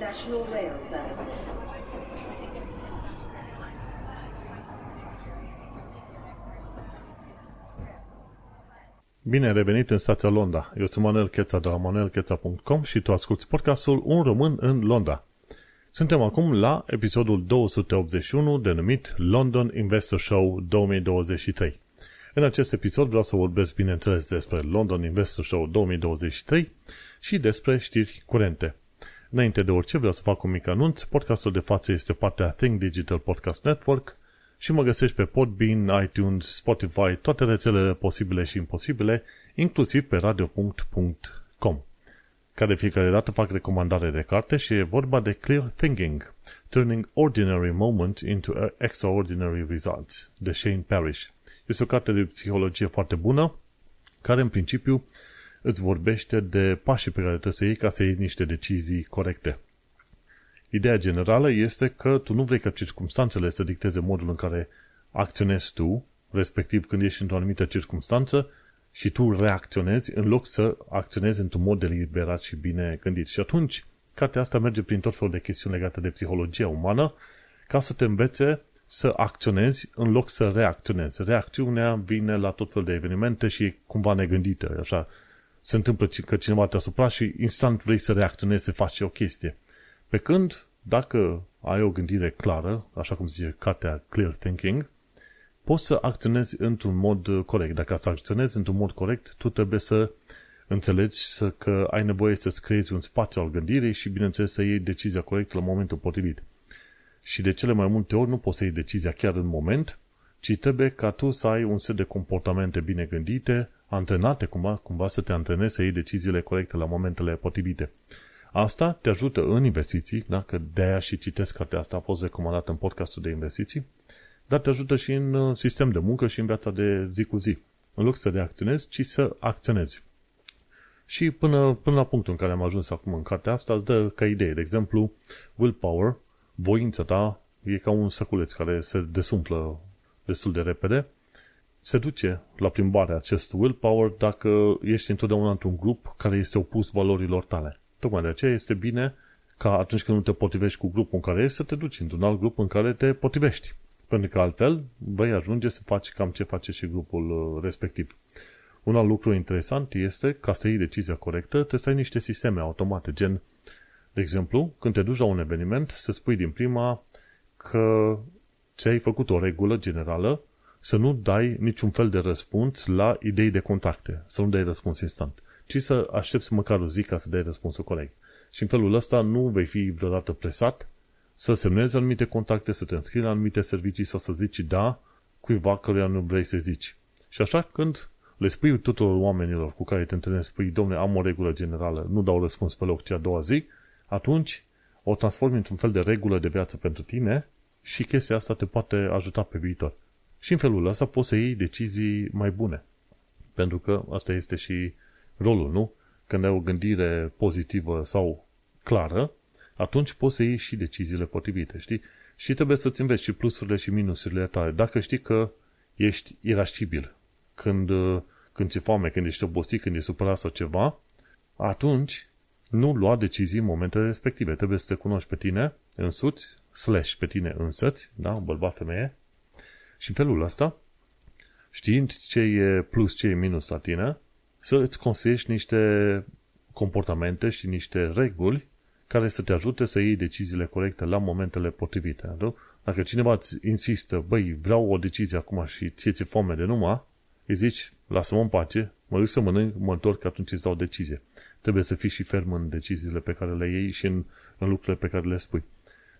National Rail Service. Bine revenit în stația Londra. Eu sunt Manuel Cheța de la manuelcheța.com și tu asculti podcastul Un român în Londra. Suntem acum la episodul 281 denumit London Investor Show 2023. În acest episod vreau să vorbesc, bineînțeles, despre London Investor Show 2023 și despre știri curente. Înainte de orice, vreau să fac un mic anunț. Podcastul de față este partea Think Digital Podcast Network și mă găsești pe Podbean, iTunes, Spotify, toate rețelele posibile și imposibile, inclusiv pe radio.com. Ca de fiecare dată fac recomandare de carte și e vorba de Clear Thinking, Turning Ordinary Moments into Extraordinary Results, de Shane Parrish. Este o carte de psihologie foarte bună, care în principiu îți vorbește de pașii pe care trebuie să iei ca să iei niște decizii corecte. Ideea generală este că tu nu vrei ca circumstanțele să dicteze modul în care acționezi tu, respectiv când ești într-o anumită circumstanță și tu reacționezi în loc să acționezi într-un mod deliberat și bine gândit. Și atunci, cartea asta merge prin tot felul de chestiuni legate de psihologia umană ca să te învețe să acționezi în loc să reacționezi. Reacțiunea vine la tot felul de evenimente și e cumva negândită. Așa, se întâmplă că cineva te asupra și instant vrei să reacționezi, să faci o chestie. Pe când, dacă ai o gândire clară, așa cum zice cartea Clear Thinking, poți să acționezi într-un mod corect. Dacă să acționezi într-un mod corect, tu trebuie să înțelegi să, că ai nevoie să-ți creezi un spațiu al gândirii și, bineînțeles, să iei decizia corectă la momentul potrivit. Și de cele mai multe ori nu poți să iei decizia chiar în moment, ci trebuie ca tu să ai un set de comportamente bine gândite, antrenate cumva, cumva să te antrenezi să iei deciziile corecte la momentele potrivite. Asta te ajută în investiții, da? că de-aia și citesc cartea asta, a fost recomandată în podcastul de investiții, dar te ajută și în uh, sistem de muncă și în viața de zi cu zi. În loc să reacționezi, ci să acționezi. Și până, până la punctul în care am ajuns acum în cartea asta, îți dă ca idee. De exemplu, willpower, voința ta, e ca un săculeț care se desumplă destul de repede se duce la plimbare acest willpower dacă ești întotdeauna într-un grup care este opus valorilor tale. Tocmai de aceea este bine ca atunci când nu te potrivești cu grupul în care ești, să te duci într-un alt grup în care te potrivești. Pentru că altfel vei ajunge să faci cam ce face și grupul uh, respectiv. Un alt lucru interesant este, ca să iei decizia corectă, trebuie să ai niște sisteme automate, gen, de exemplu, când te duci la un eveniment, să spui din prima că ți-ai făcut o regulă generală să nu dai niciun fel de răspuns la idei de contacte, să nu dai răspuns instant, ci să aștepți măcar o zi ca să dai răspunsul corect. Și în felul ăsta nu vei fi vreodată presat să semnezi anumite contacte, să te înscrii la anumite servicii sau să zici da cuiva căruia nu vrei să zici. Și așa când le spui tuturor oamenilor cu care te întâlnești, spui, domne, am o regulă generală, nu dau răspuns pe loc, ci a doua zi, atunci o transformi într-un fel de regulă de viață pentru tine și chestia asta te poate ajuta pe viitor. Și în felul ăsta poți să iei decizii mai bune. Pentru că asta este și rolul, nu? Când ai o gândire pozitivă sau clară, atunci poți să iei și deciziile potrivite, știi? Și trebuie să-ți înveți și plusurile și minusurile tale. Dacă știi că ești irascibil, când, când ți-e foame, când ești obosit, când ești supărat sau ceva, atunci nu lua decizii în momentele respective. Trebuie să te cunoști pe tine însuți, slash pe tine însăți, da, bărbat, femeie, și în felul ăsta, știind ce e plus, ce e minus la tine, să îți construiești niște comportamente și niște reguli care să te ajute să iei deciziile corecte la momentele potrivite. Nu? Dacă cineva îți insistă, băi, vreau o decizie acum și ție ți foame de numai, îi zici, lasă-mă în pace, mă duc să mănânc, mă întorc, atunci îți dau decizie. Trebuie să fii și ferm în deciziile pe care le iei și în, în lucrurile pe care le spui.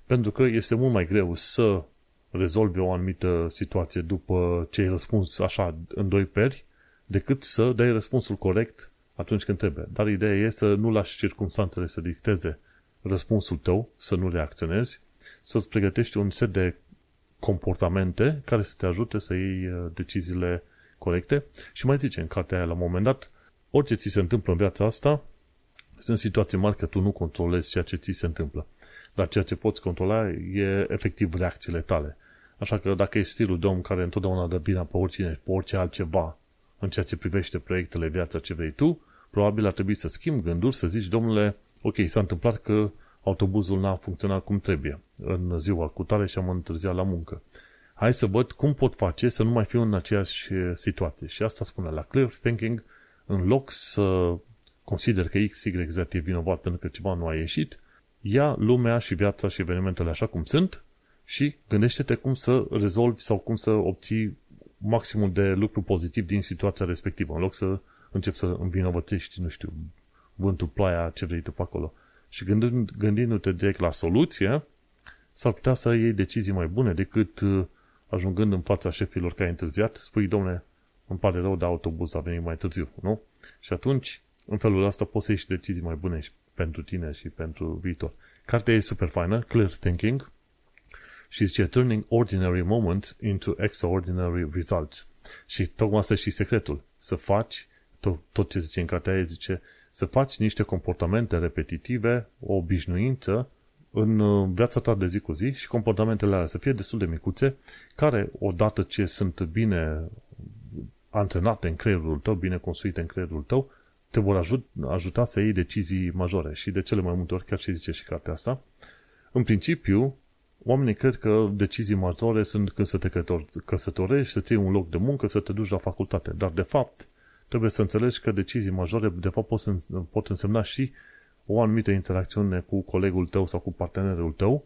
Pentru că este mult mai greu să rezolvi o anumită situație după ce ai răspuns așa în doi peri, decât să dai răspunsul corect atunci când trebuie. Dar ideea e să nu lași circunstanțele să dicteze răspunsul tău, să nu reacționezi, să-ți pregătești un set de comportamente care să te ajute să iei uh, deciziile corecte. Și mai zice în cartea aia la un moment dat, orice ți se întâmplă în viața asta, sunt situații mari că tu nu controlezi ceea ce ți se întâmplă. Dar ceea ce poți controla e efectiv reacțiile tale. Așa că dacă ești stilul de om care întotdeauna dă bine pe oricine și pe orice altceva în ceea ce privește proiectele, viața ce vrei tu, probabil ar trebui să schimbi gânduri, să zici, domnule, ok, s-a întâmplat că autobuzul n-a funcționat cum trebuie în ziua cu tare și am întârziat la muncă. Hai să văd cum pot face să nu mai fiu în aceeași situație. Și asta spune la clear thinking, în loc să consider că X, Y, Z e vinovat pentru că ceva nu a ieșit, ia lumea și viața și evenimentele așa cum sunt și gândește-te cum să rezolvi sau cum să obții maximul de lucru pozitiv din situația respectivă, în loc să începi să învinovățești, nu știu, vântul, ploaia, ce vrei tu pe acolo. Și gândind, gândindu-te direct la soluție, s-ar putea să iei decizii mai bune decât uh, ajungând în fața șefilor că ai întârziat, spui, domne, îmi pare rău, dar autobuz a venit mai târziu, nu? Și atunci, în felul ăsta, poți să ieși decizii mai bune și pentru tine și pentru viitor. Cartea e super faină, Clear Thinking, și zice Turning Ordinary Moments into Extraordinary Results. Și tocmai asta e și secretul. Să faci, tot, tot ce zice în cartea aia, zice, să faci niște comportamente repetitive, o obișnuință în uh, viața ta de zi cu zi și comportamentele alea să fie destul de micuțe, care odată ce sunt bine antrenate în creierul tău, bine construite în creierul tău, te vor ajut, ajuta să iei decizii majore și de cele mai multe ori, chiar și zice și cartea asta, în principiu, oamenii cred că decizii majore sunt când să te căsătorești, să-ți iei un loc de muncă, să te duci la facultate. Dar, de fapt, trebuie să înțelegi că decizii majore, de fapt, pot, pot însemna și o anumită interacțiune cu colegul tău sau cu partenerul tău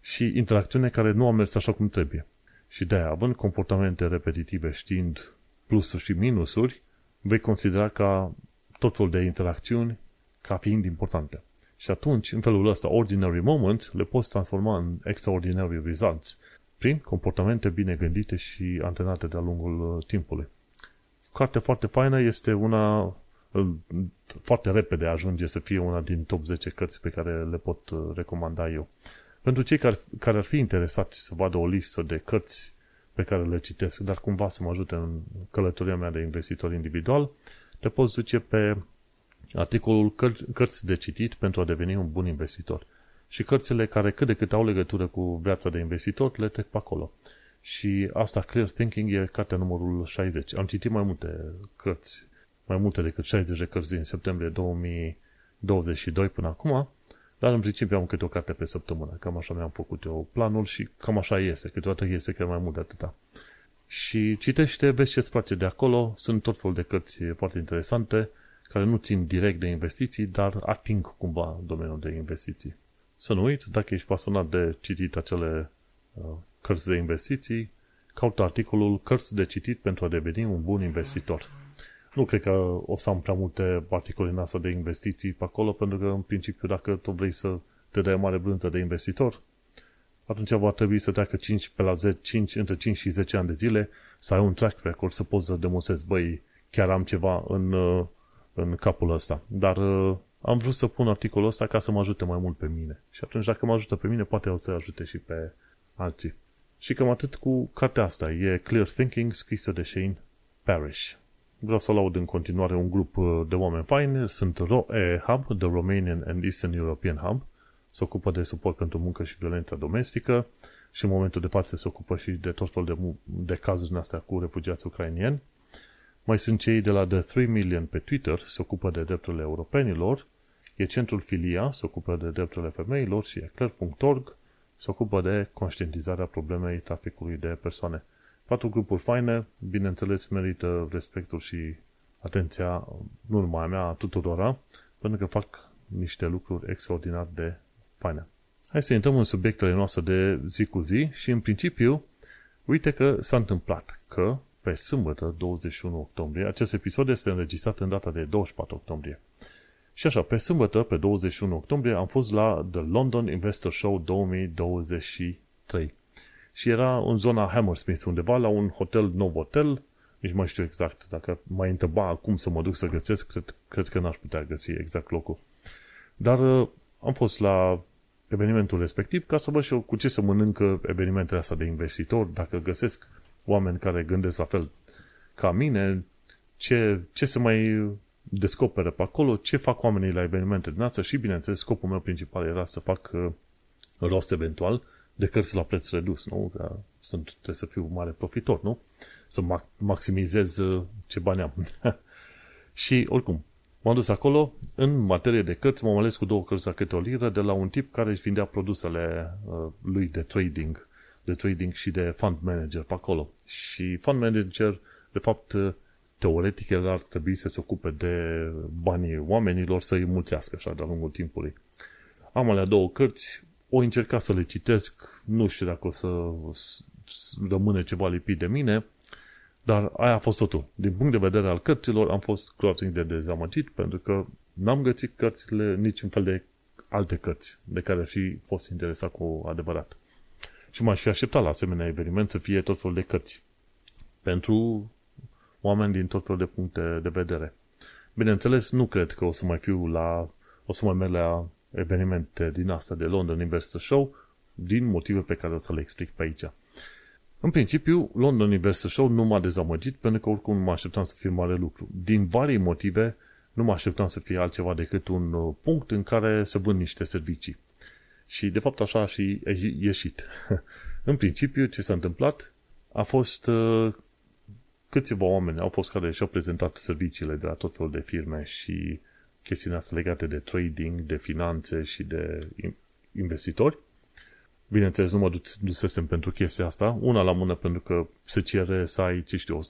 și interacțiune care nu a mers așa cum trebuie. Și de-aia, având comportamente repetitive, știind plusuri și minusuri, vei considera ca tot felul de interacțiuni ca fiind importante. Și atunci, în felul ăsta, ordinary moments le poți transforma în extraordinary results prin comportamente bine gândite și antrenate de-a lungul uh, timpului. Cartea foarte faină este una uh, foarte repede ajunge să fie una din top 10 cărți pe care le pot uh, recomanda eu. Pentru cei care, care ar fi interesați să vadă o listă de cărți pe care le citesc, dar cumva să mă ajute în călătoria mea de investitor individual, te poți duce pe articolul căr- Cărți de citit pentru a deveni un bun investitor. Și cărțile care cât de cât au legătură cu viața de investitor le trec pe acolo. Și asta, Clear Thinking, e cartea numărul 60. Am citit mai multe cărți, mai multe decât 60 de cărți din septembrie 2022 până acum, dar în principiu am câte o carte pe săptămână. Cam așa mi-am făcut eu planul și cam așa iese. Câteodată iese chiar mai mult de atâta. Și citește, vezi ce-ți place de acolo. Sunt tot fel de cărți foarte interesante care nu țin direct de investiții, dar ating cumva domeniul de investiții. Să nu uit, dacă ești pasionat de citit acele uh, cărți de investiții, caută articolul Cărți de citit pentru a deveni un bun investitor. Nu cred că o să am prea multe articole în asta de investiții pe acolo, pentru că, în principiu, dacă tu vrei să te dai o mare brânză de investitor, atunci va trebui să treacă 5 pe la 10, 5, între 5 și 10 ani de zile, să ai un track record, să poți să demonstrezi, băi, chiar am ceva în, uh, în capul ăsta. Dar uh, am vrut să pun articolul ăsta ca să mă ajute mai mult pe mine. Și atunci dacă mă ajută pe mine, poate o să ajute și pe alții. Și cam atât cu cartea asta. E Clear Thinking, scrisă de Shane Parrish. Vreau să laud în continuare un grup uh, de oameni faini. Sunt ROE Hub, The Romanian and Eastern European Hub. Se ocupă de suport pentru muncă și violența domestică și în momentul de față se ocupă și de tot felul de, de cazuri din astea cu refugiați ucrainieni. Mai sunt cei de la The 3 Million pe Twitter, se ocupă de drepturile europenilor, e centrul Filia, se ocupă de drepturile femeilor și eclair.org, se ocupă de conștientizarea problemei traficului de persoane. Patru grupuri faine, bineînțeles, merită respectul și atenția, nu numai a mea, a tuturora, pentru că fac niște lucruri extraordinar de faine. Hai să intrăm în subiectele noastre de zi cu zi și, în principiu, uite că s-a întâmplat că pe sâmbătă, 21 octombrie. Acest episod este înregistrat în data de 24 octombrie. Și așa, pe sâmbătă, pe 21 octombrie, am fost la The London Investor Show 2023. Și era în zona Hammersmith, undeva la un hotel, nou hotel, nici mai știu exact. Dacă mai întreba acum să mă duc să găsesc, cred, cred că n-aș putea găsi exact locul. Dar uh, am fost la evenimentul respectiv ca să văd și eu cu ce să mănâncă evenimentele astea de investitori, dacă găsesc oameni care gândesc la fel ca mine, ce, ce se mai descoperă pe acolo, ce fac oamenii la evenimente din astea și, bineînțeles, scopul meu principal era să fac uh, rost eventual de cărți la preț redus, nu? Că sunt, trebuie să fiu mare profitor, nu? Să maximizez uh, ce bani am. și, oricum, M-am dus acolo, în materie de cărți, m-am ales cu două cărți la câte o liră de la un tip care își vindea produsele uh, lui de trading, de trading și de fund manager pe acolo. Și fund manager, de fapt, uh, teoretic, el ar trebui să se ocupe de banii oamenilor să îi mulțească așa de-a lungul timpului. Am alea două cărți, o încerca să le citesc, nu știu dacă o să rămâne ceva lipit de mine, dar aia a fost totul. Din punct de vedere al cărților am fost crossing de dezamăgit pentru că n-am găsit cărțile niciun fel de alte cărți de care ar fi fost interesat cu adevărat. Și m-aș fi așteptat la asemenea eveniment să fie tot felul de cărți pentru oameni din tot felul de puncte de vedere. Bineînțeles, nu cred că o să mai fiu la, o să mai merg la evenimente din asta de London Investor Show, din motive pe care o să le explic pe aici. În principiu, London Investor Show nu m-a dezamăgit pentru că oricum mă așteptam să fie mare lucru. Din vari motive, nu mă așteptam să fie altceva decât un uh, punct în care se vând niște servicii. Și de fapt așa a și ieșit. în principiu, ce s-a întâmplat a fost uh, câțiva oameni au fost care și-au prezentat serviciile de la tot felul de firme și chestiile astea legate de trading, de finanțe și de investitori Bineînțeles, nu mă dusesem pentru chestia asta. Una la mână pentru că se cere să ai, ce știu,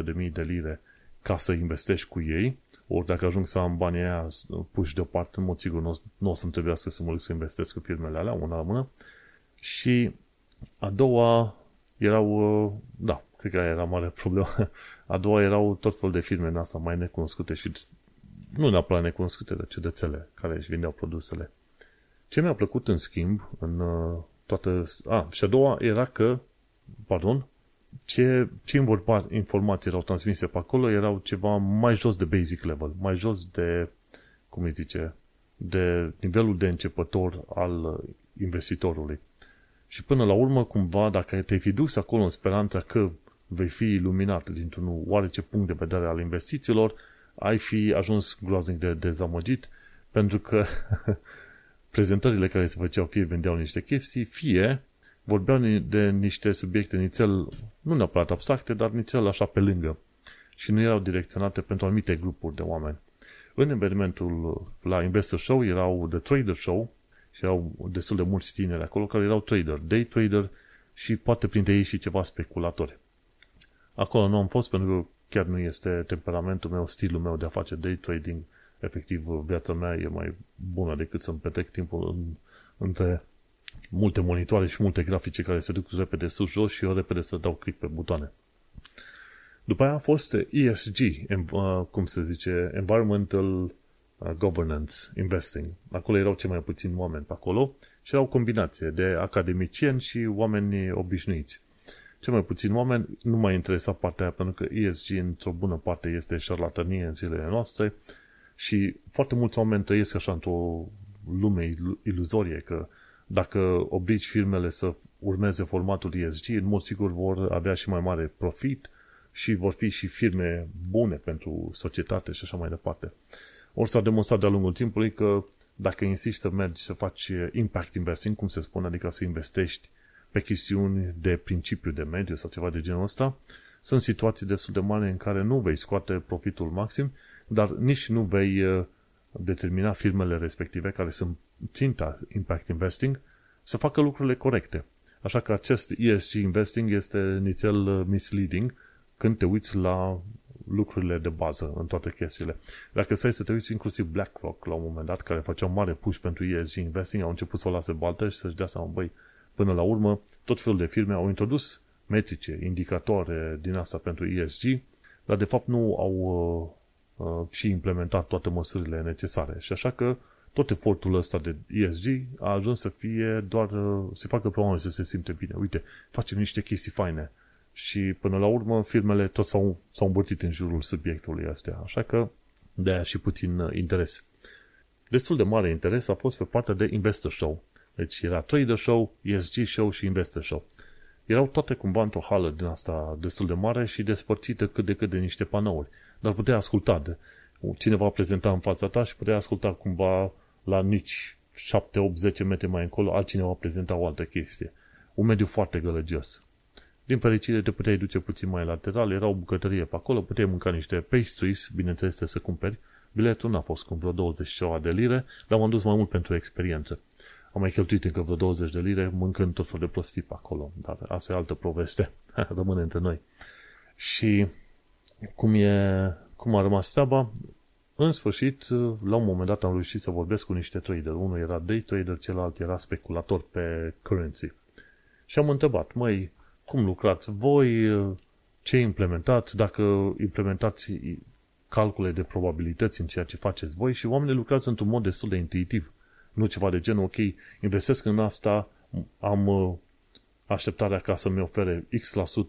100-200 de mii de lire ca să investești cu ei. Ori dacă ajung să am banii aia puși deoparte, în mod sigur nu, nu o să-mi trebuiască să mă duc să investesc cu firmele alea, una la mână. Și a doua erau, da, cred că aia era mare problemă. A doua erau tot fel de firme în asta mai necunoscute și nu neapărat necunoscute, dar ciudățele care își vindeau produsele. Ce mi-a plăcut în schimb în toată... A, și a doua era că, pardon, ce, ce informații erau transmise pe acolo erau ceva mai jos de basic level, mai jos de, cum îi zice, de nivelul de începător al investitorului. Și până la urmă, cumva, dacă te-ai fi dus acolo în speranța că vei fi iluminat dintr-un oarece punct de vedere al investițiilor, ai fi ajuns groaznic de dezamăgit, pentru că prezentările care se făceau fie vendeau niște chestii, fie vorbeau de niște subiecte nițel, nu neapărat abstracte, dar nițel așa pe lângă și nu erau direcționate pentru anumite grupuri de oameni. În evenimentul la Investor Show erau The Trader Show și erau destul de mulți tineri acolo care erau trader, day trader și poate printre ei și ceva speculatori. Acolo nu am fost pentru că chiar nu este temperamentul meu, stilul meu de a face day trading efectiv viața mea e mai bună decât să-mi petrec timpul în, între multe monitoare și multe grafice care se duc repede sus-jos și eu repede să dau click pe butoane. După aia a fost ESG, uh, cum se zice, Environmental uh, Governance Investing. Acolo erau cei mai puțini oameni pe acolo și erau o combinație de academicieni și oameni obișnuiți. Cei mai puțini oameni nu mai interesa partea aia pentru că ESG într-o bună parte este șarlatanie în zilele noastre și foarte mulți oameni trăiesc așa într-o lume iluzorie, că dacă obligi firmele să urmeze formatul ESG, în mod sigur vor avea și mai mare profit și vor fi și firme bune pentru societate și așa mai departe. Ori s-a demonstrat de-a lungul timpului că dacă insisti să mergi să faci impact investing, cum se spune, adică să investești pe chestiuni de principiu de mediu sau ceva de genul ăsta, sunt situații destul de mari în care nu vei scoate profitul maxim dar nici nu vei uh, determina firmele respective care sunt ținta impact investing să facă lucrurile corecte. Așa că acest ESG investing este nițel uh, misleading când te uiți la lucrurile de bază în toate chestiile. Dacă stai să te uiți inclusiv BlackRock la un moment dat, care făcea un mare push pentru ESG investing, au început să o lase baltă și să-și dea seama, băi, până la urmă, tot felul de firme au introdus metrice, indicatoare din asta pentru ESG, dar de fapt nu au uh, Uh, și implementat toate măsurile necesare. Și așa că tot efortul ăsta de ESG a ajuns să fie doar, uh, să facă pe oameni să se simte bine. Uite, facem niște chestii faine. Și până la urmă, firmele tot s-au, s-au îmbărtit în jurul subiectului astea. Așa că de aia și puțin uh, interes. Destul de mare interes a fost pe partea de Investor Show. Deci era Trader Show, ESG Show și Investor Show. Erau toate cumva într-o hală din asta destul de mare și despărțită cât de cât de niște panouri dar puteai asculta de cineva prezenta în fața ta și puteai asculta cumva la nici 7, 8, 10 metri mai încolo, altcineva prezenta o altă chestie. Un mediu foarte gălăgios. Din fericire te puteai duce puțin mai lateral, era o bucătărie pe acolo, puteai mânca niște pastries, bineînțeles să cumperi, Biletul n-a fost cu vreo 20 ceva de lire, dar m-am dus mai mult pentru experiență. Am mai cheltuit încă vreo 20 de lire mâncând tot felul de prostii pe acolo, dar asta e altă poveste. Rămâne între noi. Și cum, e, cum a rămas treaba, în sfârșit, la un moment dat am reușit să vorbesc cu niște trader. Unul era day trader, celălalt era speculator pe currency. Și am întrebat, măi, cum lucrați voi, ce implementați, dacă implementați calcule de probabilități în ceea ce faceți voi și oamenii lucrează într-un mod destul de intuitiv. Nu ceva de genul, ok, investesc în asta, am uh, așteptarea ca să-mi ofere X%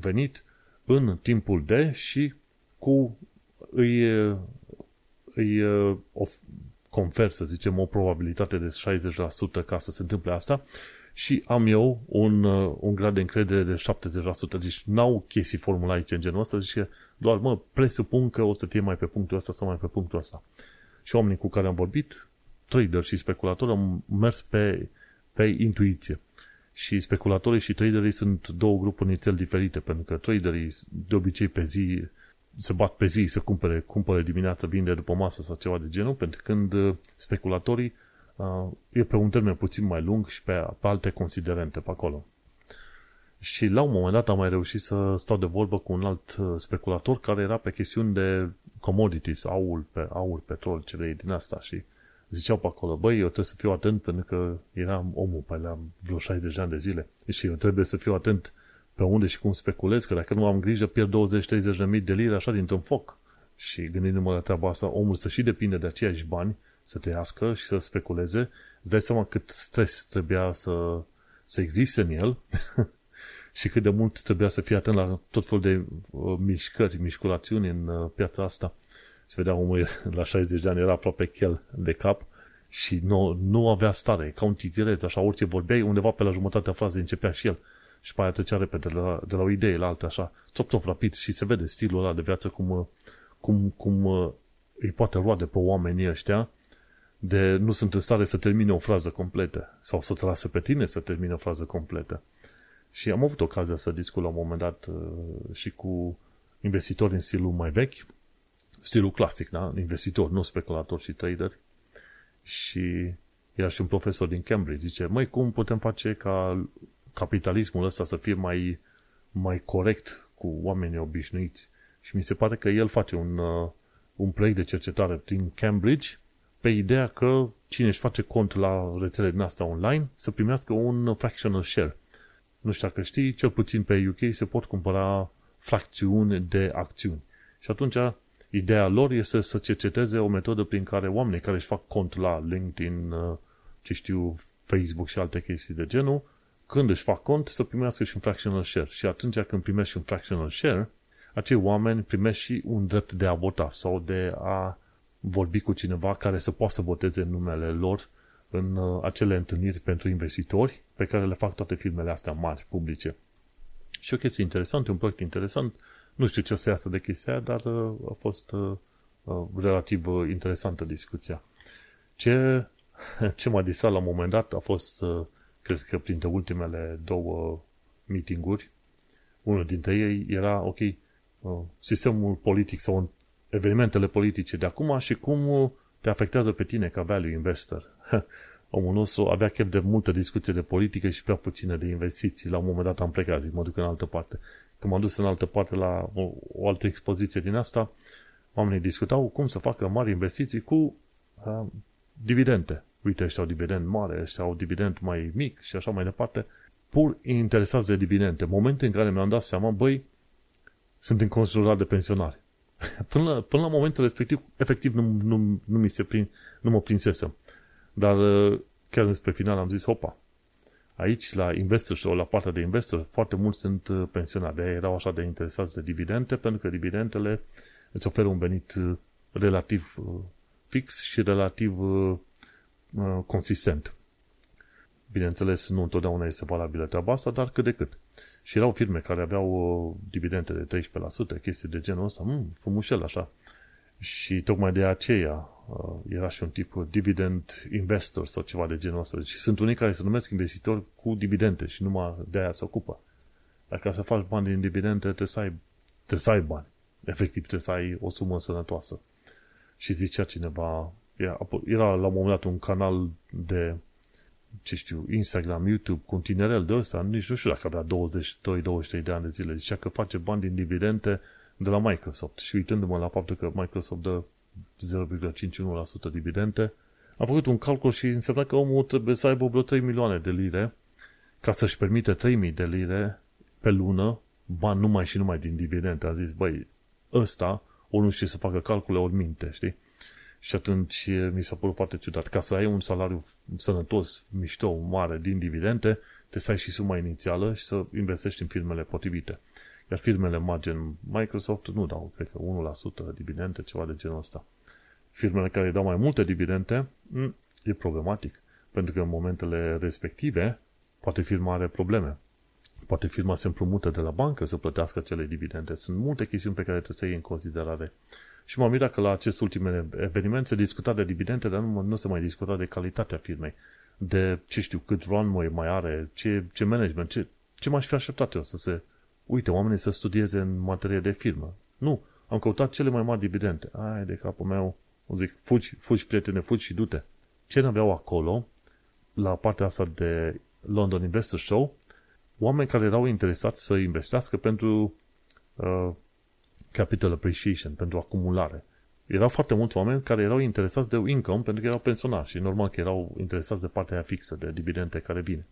venit în timpul de și cu îi, îi of, confer, să zicem, o probabilitate de 60% ca să se întâmple asta și am eu un, uh, un grad de încredere de 70%. Deci n-au chestii formulaice în genul ăsta, zice doar, mă, presupun că o să fie mai pe punctul ăsta sau mai pe punctul ăsta. Și oamenii cu care am vorbit, trader și speculatori, am mers pe, pe intuiție. Și speculatorii și traderii sunt două grupuri nițel diferite, pentru că traderii de obicei pe zi se bat pe zi să cumpere, cumpere dimineața, vinde după masă sau ceva de genul, pentru când uh, speculatorii uh, e pe un termen puțin mai lung și pe, pe alte considerente pe acolo. Și la un moment dat am mai reușit să stau de vorbă cu un alt uh, speculator care era pe chestiuni de commodities, aur, pe, aur petrol, cele din asta și ziceau pe acolo, băi, eu trebuie să fiu atent pentru că eram omul pe la vreo 60 de ani de zile și eu trebuie să fiu atent pe unde și cum speculez, că dacă nu am grijă pierd 20-30 de mii de lire așa dintr-un foc. Și gândindu-mă la treaba asta, omul să și depinde de aceiași bani să trăiască și să speculeze, îți dai seama cât stres trebuia să, să existe în el și cât de mult trebuia să fie atent la tot felul de uh, mișcări, mișculațiuni în uh, piața asta. Se vedea omul la 60 de ani era aproape chel de cap și nu, nu avea stare, ca un titireț, așa, orice vorbeai, undeva pe la jumătatea frazei începea și el. Și pe aia trecea repede de la, de la o idee la alta, așa, țop-țop rapid și se vede stilul ăla de viață cum, uh, cum, cum uh, îi poate roade pe oamenii ăștia de nu sunt în stare să termine o frază completă sau să te lasă pe tine să termine o frază completă. Și am avut ocazia să discut la un moment dat uh, și cu investitori în stilul mai vechi, stilul clasic, da? Investitor, nu speculator și trader. Și era și un profesor din Cambridge, zice, măi, cum putem face ca capitalismul ăsta să fie mai, mai corect cu oamenii obișnuiți? Și mi se pare că el face un, uh, un proiect de cercetare din Cambridge pe ideea că cine își face cont la rețele din asta online să primească un fractional share. Nu știu dacă știi, cel puțin pe UK se pot cumpăra fracțiuni de acțiuni. Și atunci, ideea lor este să cerceteze o metodă prin care oamenii care își fac cont la LinkedIn, uh, ce știu, Facebook și alte chestii de genul, când își fac cont, să primească și un fractional share. Și atunci când primești un fractional share, acei oameni primesc și un drept de a vota sau de a vorbi cu cineva care să poată să voteze în numele lor în uh, acele întâlniri pentru investitori pe care le fac toate firmele astea mari, publice. Și o chestie interesantă, un proiect interesant. Nu știu ce o să iasă de chestia aia, dar uh, a fost uh, relativ interesantă discuția. Ce, ce m-a disat la un moment dat a fost, cred că printre ultimele două meetinguri, unul dintre ei era, ok, sistemul politic sau evenimentele politice de acum și cum te afectează pe tine ca value investor. Omul nostru avea chef de multă discuție de politică și prea puține de investiții. La un moment dat am plecat, zic, mă duc în altă parte. Când m-am dus în altă parte la o, o altă expoziție din asta, oamenii discutau cum să facă mari investiții cu uh, dividende. Uite, ăștia au dividend mare, ăștia au dividend mai mic și așa mai departe. Pur interesați de dividende. Momente în care mi-am dat seama, băi, sunt înconjurat de pensionari. Până la, până la momentul respectiv, efectiv, nu, nu, nu, mi se prin, nu mă prinsesem. Dar uh, chiar spre final am zis, hopa, aici la investor sau la partea de investor, foarte mulți sunt uh, pensionari. De erau așa de interesați de dividende, pentru că dividendele îți oferă un venit uh, relativ fix și relativ consistent. Bineînțeles, nu întotdeauna este valabilă treaba asta, dar cât de cât. Și erau firme care aveau uh, dividende de 13%, chestii de genul ăsta, mm, frumușel așa. Și tocmai de aceea uh, era și un tip dividend investor sau ceva de genul ăsta. Deci sunt unii care se numesc investitori cu dividende și numai de aia se ocupă. Dacă să faci bani din dividende, trebuie să ai, trebuie să ai bani. Efectiv, trebuie să ai o sumă sănătoasă. și zicea cineva, era la un moment dat un canal de, ce știu, Instagram, YouTube, cu un tinerel de ăsta, nici nu știu dacă avea 22-23 de ani de zile, zicea că face bani din dividende de la Microsoft. Și uitându-mă la faptul că Microsoft dă 0,51% dividende, am făcut un calcul și înseamnă că omul trebuie să aibă vreo 3 milioane de lire ca să-și permite 3000 de lire pe lună bani numai și numai din dividende. A zis, băi, ăsta ori nu știe să facă calcule, ori minte, știi? Și atunci mi s-a părut foarte ciudat. Ca să ai un salariu sănătos, mișto, mare, din dividende, trebuie să ai și suma inițială și să investești în firmele potrivite. Iar firmele mari gen Microsoft nu dau, cred că 1% dividende, ceva de genul ăsta. Firmele care dau mai multe dividende, mm, e problematic. Pentru că în momentele respective, poate firma are probleme. Poate firma se împrumută de la bancă să plătească acele dividende. Sunt multe chestiuni pe care trebuie să iei în considerare. Și m-am mirat că la acest ultim eveniment se discuta de dividende, dar nu, nu se mai discuta de calitatea firmei. De, ce știu, cât runway mai are, ce, ce management, ce, ce m-aș fi așteptat eu să se... Uite, oamenii să studieze în materie de firmă. Nu, am căutat cele mai mari dividende. Ai de capul meu, o zic, fugi, fugi, prietene, fugi și du-te. Ce n-aveau acolo, la partea asta de London Investor Show, oameni care erau interesați să investească pentru uh, capital appreciation, pentru acumulare. Erau foarte mulți oameni care erau interesați de income pentru că erau pensionari și normal că erau interesați de partea aia fixă, de dividende care vine.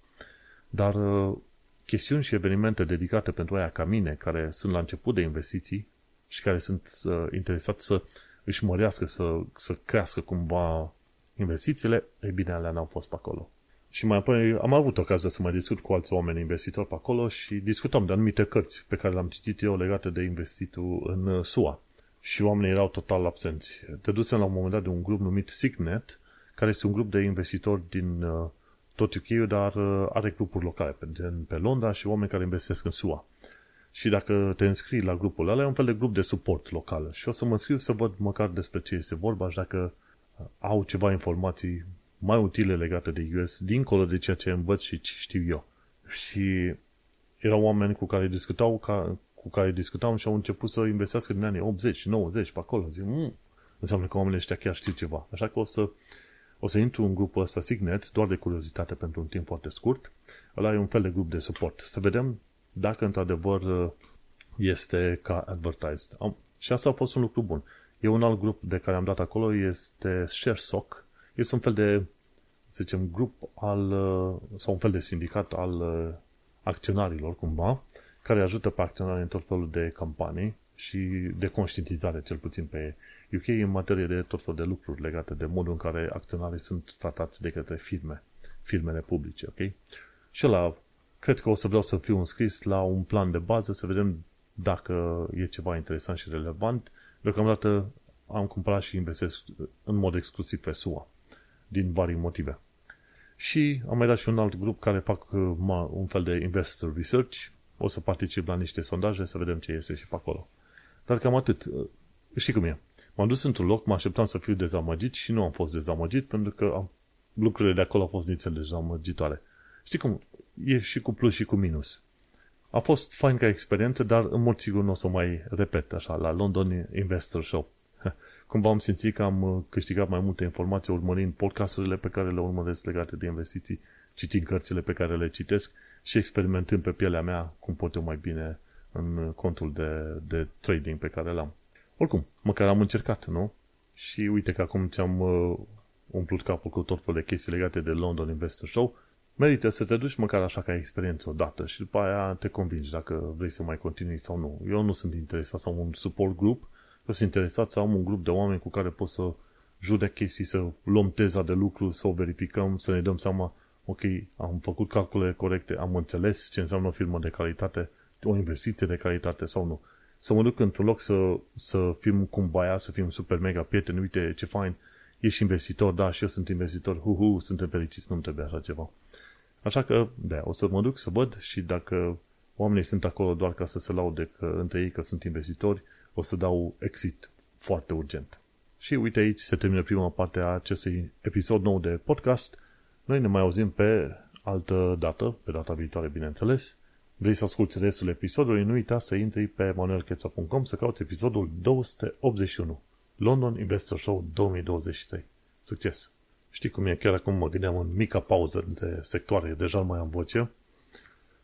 Dar uh, chestiuni și evenimente dedicate pentru aia ca mine, care sunt la început de investiții și care sunt uh, interesați să își mărească, să, să crească cumva investițiile, e bine, alea n-au fost pe acolo. Și mai apoi am avut ocazia să mai discut cu alți oameni investitori pe acolo și discutam de anumite cărți pe care le-am citit eu legate de investitul în uh, SUA. Și oamenii erau total absenți. Te dusem la un moment dat de un grup numit Signet, care este un grup de investitori din uh, tot UK, dar uh, are grupuri locale pe, pe Londra și oameni care investesc în SUA. Și dacă te înscrii la grupul ăla, e un fel de grup de suport local. Și o să mă înscriu să văd măcar despre ce este vorba și dacă au ceva informații mai utile legate de US, dincolo de ceea ce învăț și ce știu eu. Și erau oameni cu care discutau, ca, cu care discutam și au început să investească din anii 80, 90, pe acolo. Zic, mmm, înseamnă că oamenii ăștia chiar știu ceva. Așa că o să, o să intru în grupul ăsta Signet, doar de curiozitate pentru un timp foarte scurt. Ăla e un fel de grup de suport. Să vedem dacă într-adevăr este ca advertised. Am, și asta a fost un lucru bun. E un alt grup de care am dat acolo, este ShareSoc, este un fel de, să zicem, grup al, uh, sau un fel de sindicat al uh, acționarilor, cumva, care ajută pe acționari în tot felul de campanii și de conștientizare, cel puțin pe UK, în materie de tot felul de lucruri legate de modul în care acționarii sunt tratați de către firme, firmele publice, ok? Și la cred că o să vreau să fiu înscris la un plan de bază, să vedem dacă e ceva interesant și relevant. Deocamdată am cumpărat și investesc în mod exclusiv pe SUA din vari motive. Și am mai dat și un alt grup care fac uh, un fel de investor research. O să particip la niște sondaje să vedem ce iese și pe acolo. Dar cam atât. Uh, știi cum e? M-am dus într-un loc, mă așteptam să fiu dezamăgit și nu am fost dezamăgit pentru că am, lucrurile de acolo au fost nițel dezamăgitoare. Știi cum? E și cu plus și cu minus. A fost fain ca experiență, dar în mod sigur nu o să o mai repet așa la London Investor Show cumva am simțit că am uh, câștigat mai multe informații urmărind podcasturile pe care le urmăresc legate de investiții, citind cărțile pe care le citesc și experimentând pe pielea mea cum pot eu mai bine în contul de, de trading pe care l-am. Oricum, măcar am încercat, nu? Și uite că acum ți-am uh, umplut capul cu tot felul de chestii legate de London Investor Show, merită să te duci măcar așa ca experiență odată și după aia te convingi dacă vrei să mai continui sau nu. Eu nu sunt interesat sau un support group că sunt interesat să am un grup de oameni cu care pot să judec chestii, să luăm teza de lucru, să o verificăm, să ne dăm seama, ok, am făcut calcule corecte, am înțeles ce înseamnă o firmă de calitate, o investiție de calitate sau nu. Să mă duc într-un loc să, să fim cumva să fim super mega prieteni, uite ce fain, ești investitor, da, și eu sunt investitor, hu, hu suntem fericiți, nu-mi trebuie așa ceva. Așa că, da, o să mă duc să văd și dacă oamenii sunt acolo doar ca să se laude că, între ei că sunt investitori, o să dau exit foarte urgent. Și uite aici se termină prima parte a acestui episod nou de podcast. Noi ne mai auzim pe altă dată, pe data viitoare, bineînțeles. Vrei să asculti restul episodului, nu uita să intri pe manuelcheța.com să cauți episodul 281. London Investor Show 2023. Succes! Știi cum e, chiar acum mă gândeam în mica pauză de sectoare, deja mai am voce,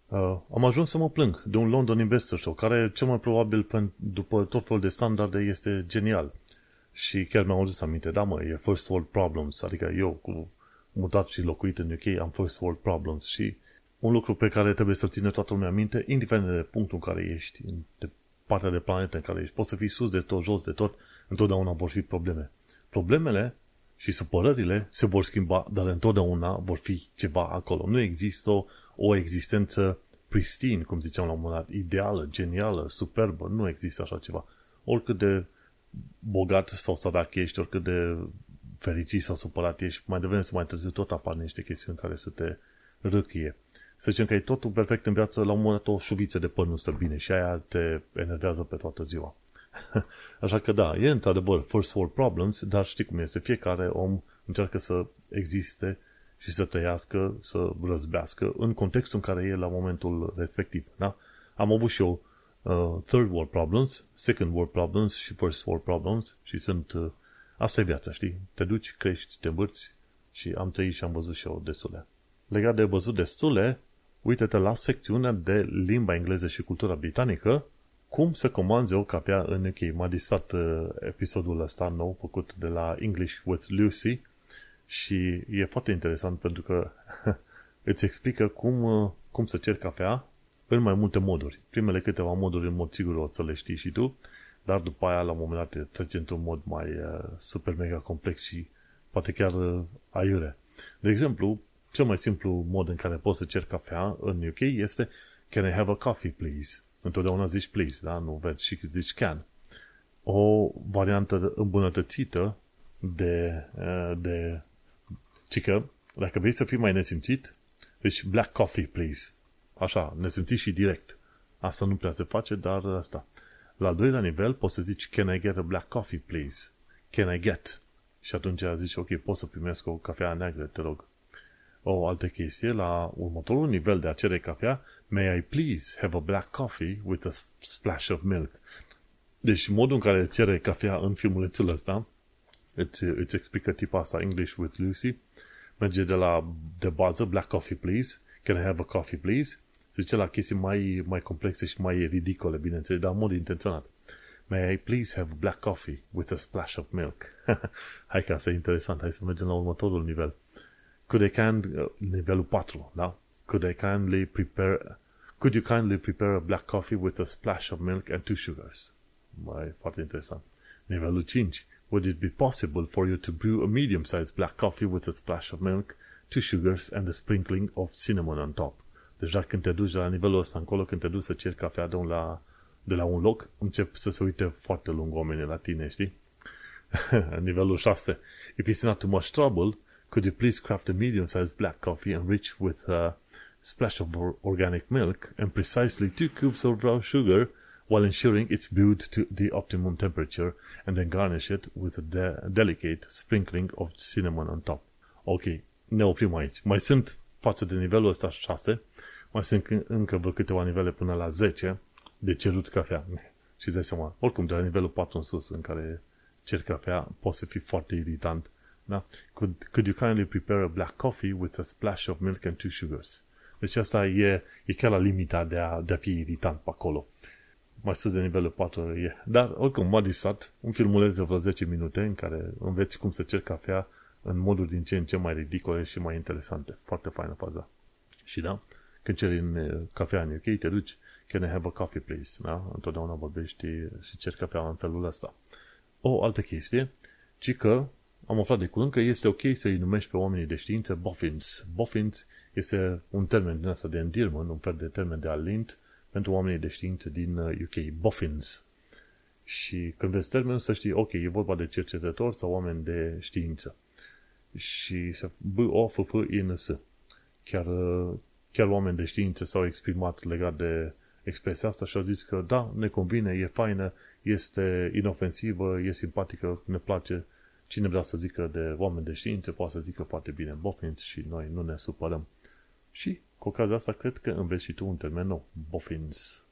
uh, am ajuns să mă plâng de un London Investor Show, care cel mai probabil după tot felul de standarde este genial. Și chiar mi-am adus aminte, da mă, e first world problems, adică eu cu mutat și locuit în UK am first world problems și un lucru pe care trebuie să ține toată lumea minte, indiferent de punctul în care ești, de partea de planetă în care ești, poți să fii sus de tot, jos de tot, întotdeauna vor fi probleme. Problemele și supărările se vor schimba, dar întotdeauna vor fi ceva acolo. Nu există o, o existență pristine, cum ziceam la un moment dat, ideală, genială, superbă, nu există așa ceva. Oricât de bogat sau sărac ești, oricât de fericit sau supărat ești, mai devreme sau mai târziu tot apar niște chestiuni care să te râchie. Să zicem că e totul perfect în viață, la un moment dat o șuviță de păr nu stă bine și aia te enervează pe toată ziua. Așa că da, e într-adevăr first world problems, dar știi cum este, fiecare om încearcă să existe și să trăiască, să răzbească în contextul în care e la momentul respectiv. Da? Am avut și eu uh, third world problems, second world problems și first world problems și sunt, uh, asta e viața, știi? Te duci, crești, te învârți și am trăit și am văzut și eu destule. Legat de văzut destule, uite-te la secțiunea de limba engleză și cultura britanică, cum să comanzi o cafea în UK. M-a disat uh, episodul ăsta nou făcut de la English with Lucy și e foarte interesant pentru că îți explică cum, uh, cum să ceri cafea în mai multe moduri. Primele câteva moduri, în mod sigur, o să le știi și tu, dar după aia, la un moment dat, trece într-un mod mai uh, super mega complex și poate chiar uh, aiure. De exemplu, cel mai simplu mod în care poți să ceri cafea în UK este Can I have a coffee, please? Întotdeauna zici please, da? Nu vezi și zici can. O variantă îmbunătățită de, uh, de cică, dacă vrei să fii mai nesimțit, deci black coffee, please. Așa, nesimțit și direct. Asta nu prea se face, dar asta. La al doilea nivel poți să zici Can I get a black coffee, please? Can I get? Și atunci zici, ok, pot să primesc o cafea neagră, te rog. O altă chestie, la următorul nivel de a cere cafea, May I please have a black coffee with a splash of milk? Deci modul în care cere cafea în filmulețul ăsta îți, îți explică tipa asta English with Lucy merge de la de bază black coffee please can I have a coffee please se zice la chestii mai, mai complexe și mai ridicole, bineînțeles, dar în mod intenționat. May I please have black coffee with a splash of milk? Hai că asta e interesant. Hai să mergem la următorul nivel. Could I can, uh, nivelul 4, da? Could I kindly prepare, could you kindly prepare a black coffee with a splash of milk and two sugars? Mai foarte interesant. Nivelul 5. Would it be possible for you to brew a medium-sized black coffee with a splash of milk, two sugars and a sprinkling of cinnamon on top? Deja când te duci la nivelul ăsta încolo, când te duci să ceri cafea de, un la, de la un loc, încep să se uite foarte lung oamenii la tine, știi? nivelul 6. If it's not too much trouble, could you please craft a medium-sized black coffee enriched with a splash of organic milk and precisely two cubes of brown sugar while ensuring it's brewed to the optimum temperature and then garnish it with a de- delicate sprinkling of cinnamon on top. Ok, ne oprim aici. Mai sunt față de nivelul ăsta 6, mai sunt încă vreo câteva nivele până la 10 de cerut cafea. Și îți dai seama, oricum de la nivelul 4 în sus, în care cer cafea, poate să fii foarte irritant. Da? Could, could you kindly prepare a black coffee with a splash of milk and two sugars? Deci asta e, e chiar la limita de a, de a fi irritant pe acolo. Mai sus de nivelul 4 e. Dar, oricum, m-a disat un filmuleț de vreo 10 minute în care înveți cum să cer cafea în moduri din ce în ce mai ridicole și mai interesante. Foarte faină faza. Și da, când ceri în uh, cafea în UK, te duci, can I have a coffee please? Da? Întotdeauna vorbești și ceri cafea în felul ăsta. O altă chestie, ci că am aflat de curând că este ok să-i numești pe oamenii de știință boffins. Boffins este un termen din asta de endearment, un fel de termen de alint pentru oamenii de știință din UK. Uh, boffins. Și când vezi termenul să știi, ok, e vorba de cercetători sau oameni de știință și să B, O, F, P, I, N, S. Chiar, chiar oameni de știință s-au exprimat legat de expresia asta și au zis că da, ne convine, e faină, este inofensivă, e simpatică, ne place. Cine vrea să zică de oameni de știință poate să zică foarte bine boffins și noi nu ne supărăm. Și cu ocazia asta cred că înveți și tu un termen nou, boffins.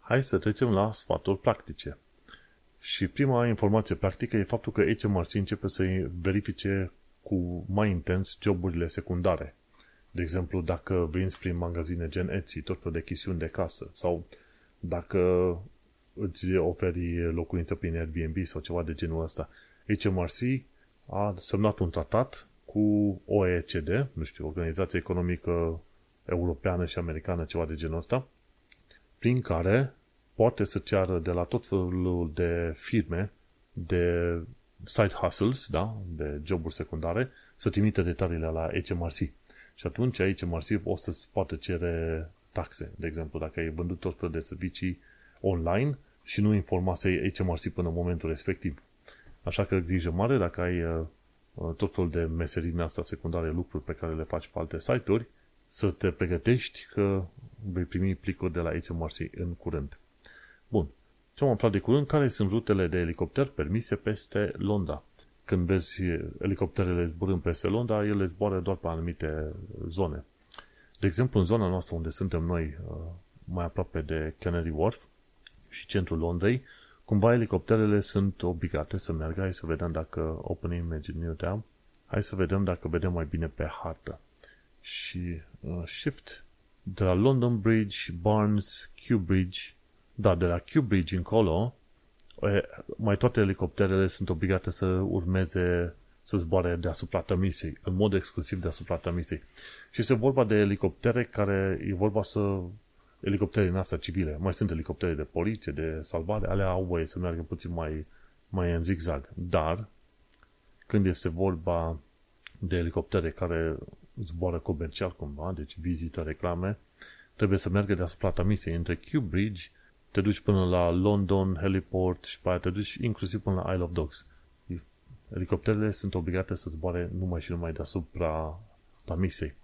Hai să trecem la sfaturi practice. Și prima informație practică e faptul că HMRC începe să verifice cu mai intens joburile secundare. De exemplu, dacă vinzi prin magazine gen Etsy, tot felul de chestiuni de casă, sau dacă îți oferi locuință prin Airbnb sau ceva de genul ăsta. HMRC a semnat un tratat cu OECD, nu știu, Organizația Economică Europeană și Americană, ceva de genul ăsta, prin care poate să ceară de la tot felul de firme, de side hustles, da, de joburi secundare, să trimite detaliile la HMRC. Și atunci HMRC o să poate cere taxe. De exemplu, dacă ai vândut tot felul de servicii online și nu informase HMRC până în momentul respectiv. Așa că grijă mare dacă ai uh, uh, tot felul de meserii din asta secundare, lucruri pe care le faci pe alte site-uri, să te pregătești că vei primi plicuri de la HMRC în curând. Bun. Ce am aflat de curând? Care sunt rutele de elicopter permise peste Londra? Când vezi elicopterele zburând peste Londra, ele zboară doar pe anumite zone. De exemplu, în zona noastră unde suntem noi, uh, mai aproape de Canary Wharf și centrul Londrei, cumva elicopterele sunt obligate să meargă. Hai să vedem dacă open image new tab. Hai să vedem dacă vedem mai bine pe hartă. Și uh, shift de la London Bridge, Barnes, Q Bridge, da, de la Q Bridge încolo, mai toate elicopterele sunt obligate să urmeze să zboare deasupra Tămisei, în mod exclusiv deasupra Tămisei. Și este vorba de elicoptere care e vorba să elicoptere în astea civile. Mai sunt elicoptere de poliție, de salvare, alea au voie să meargă puțin mai, mai în zigzag. Dar, când este vorba de elicoptere care zboară comercial cumva, deci vizită, reclame, trebuie să meargă deasupra Tămisei, între Q Bridge, te duci până la London, Heliport și pe aia te duci inclusiv până la Isle of Dogs. Elicopterele sunt obligate să zboare numai și numai deasupra Tamisei.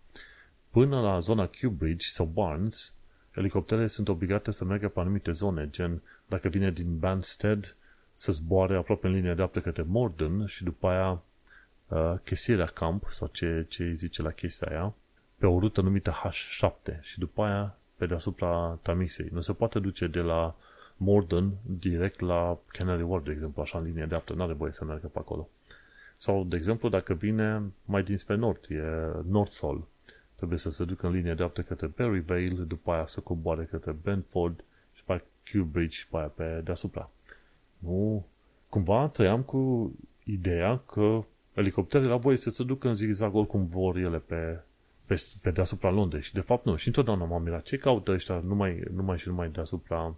Până la zona Q Bridge sau Barnes, elicopterele sunt obligate să meargă pe anumite zone, gen dacă vine din Banstead, să zboare aproape în linie dreaptă către Morden și după aia uh, Chesierea Camp, sau ce, ce îi zice la chestia aia, pe o rută numită H7 și după aia pe deasupra Tamisei. Nu se poate duce de la Morden direct la Canary Wharf, de exemplu, așa în linie dreaptă, nu are voie să meargă pe acolo. Sau, de exemplu, dacă vine mai dinspre nord, e Northall, trebuie să se ducă în linie dreaptă către Berryvale, după aia să coboare către Benford și pe Q Bridge și pe aia pe deasupra. Nu, cumva trăiam cu ideea că elicopterele au voie să se ducă în zigzag oricum vor ele pe, pe, pe deasupra Londrei. Și de fapt nu. Și întotdeauna m-am mirat. Ce caută ăștia numai, numai și numai deasupra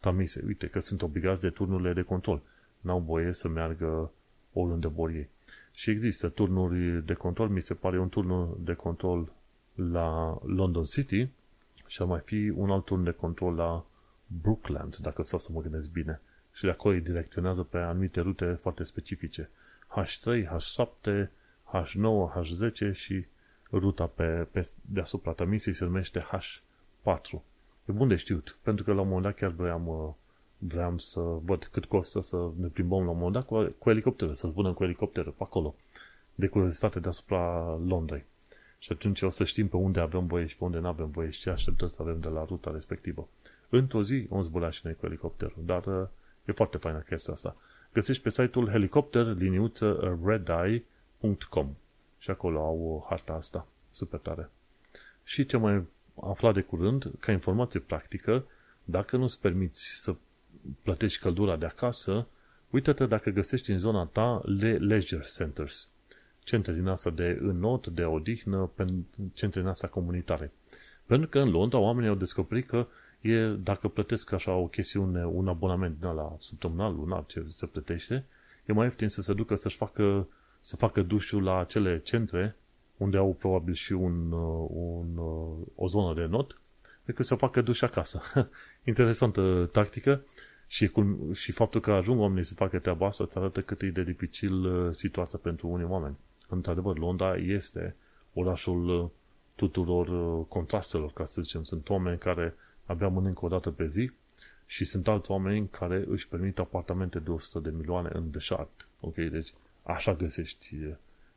Tamise? Uite că sunt obligați de turnurile de control. N-au voie să meargă oriunde vor ei. Și există turnuri de control. Mi se pare un turn de control la London City și ar mai fi un alt turn de control la Brooklands, dacă stau să mă gândesc bine. Și de acolo îi direcționează pe anumite rute foarte specifice. H3, H7, H9, H10 și ruta pe, pe deasupra Tamisei se numește H4. E bun de știut, pentru că la un moment dat chiar vreau, uh, vreau să văd cât costă să ne plimbăm la un moment dat cu, cu elicoptere, să zburăm cu elicoptere pe acolo, de curiozitate deasupra Londrei. Și atunci o să știm pe unde avem voie și pe unde nu avem voie și ce așteptăm să avem de la ruta respectivă. Într-o zi om zbura și noi cu elicopterul, dar uh, e foarte faină chestia asta. Găsești pe site-ul helicopter liniuță redeye.com și acolo au harta asta. Super tare. Și ce mai aflat de curând, ca informație practică, dacă nu-ți permiți să plătești căldura de acasă, uită-te dacă găsești în zona ta le leisure centers. Centre din asta de înot, de odihnă, centre din asta comunitare. Pentru că în Londra oamenii au descoperit că e, dacă plătesc așa o chestiune, un abonament din la săptămânal, lunar, ce se plătește, e mai ieftin să se ducă să-și facă să facă dușul la acele centre unde au probabil și un, uh, un, uh, o zonă de not, decât să facă duș acasă. Interesantă tactică și, cum, și faptul că ajung oamenii să facă treaba asta îți arată cât e de dificil uh, situația pentru unii oameni. Într-adevăr, Londra este orașul tuturor contrastelor, ca să zicem. Sunt oameni care abia mănâncă o dată pe zi și sunt alți oameni care își permit apartamente de 100 de milioane în deșart. Ok, deci Așa găsești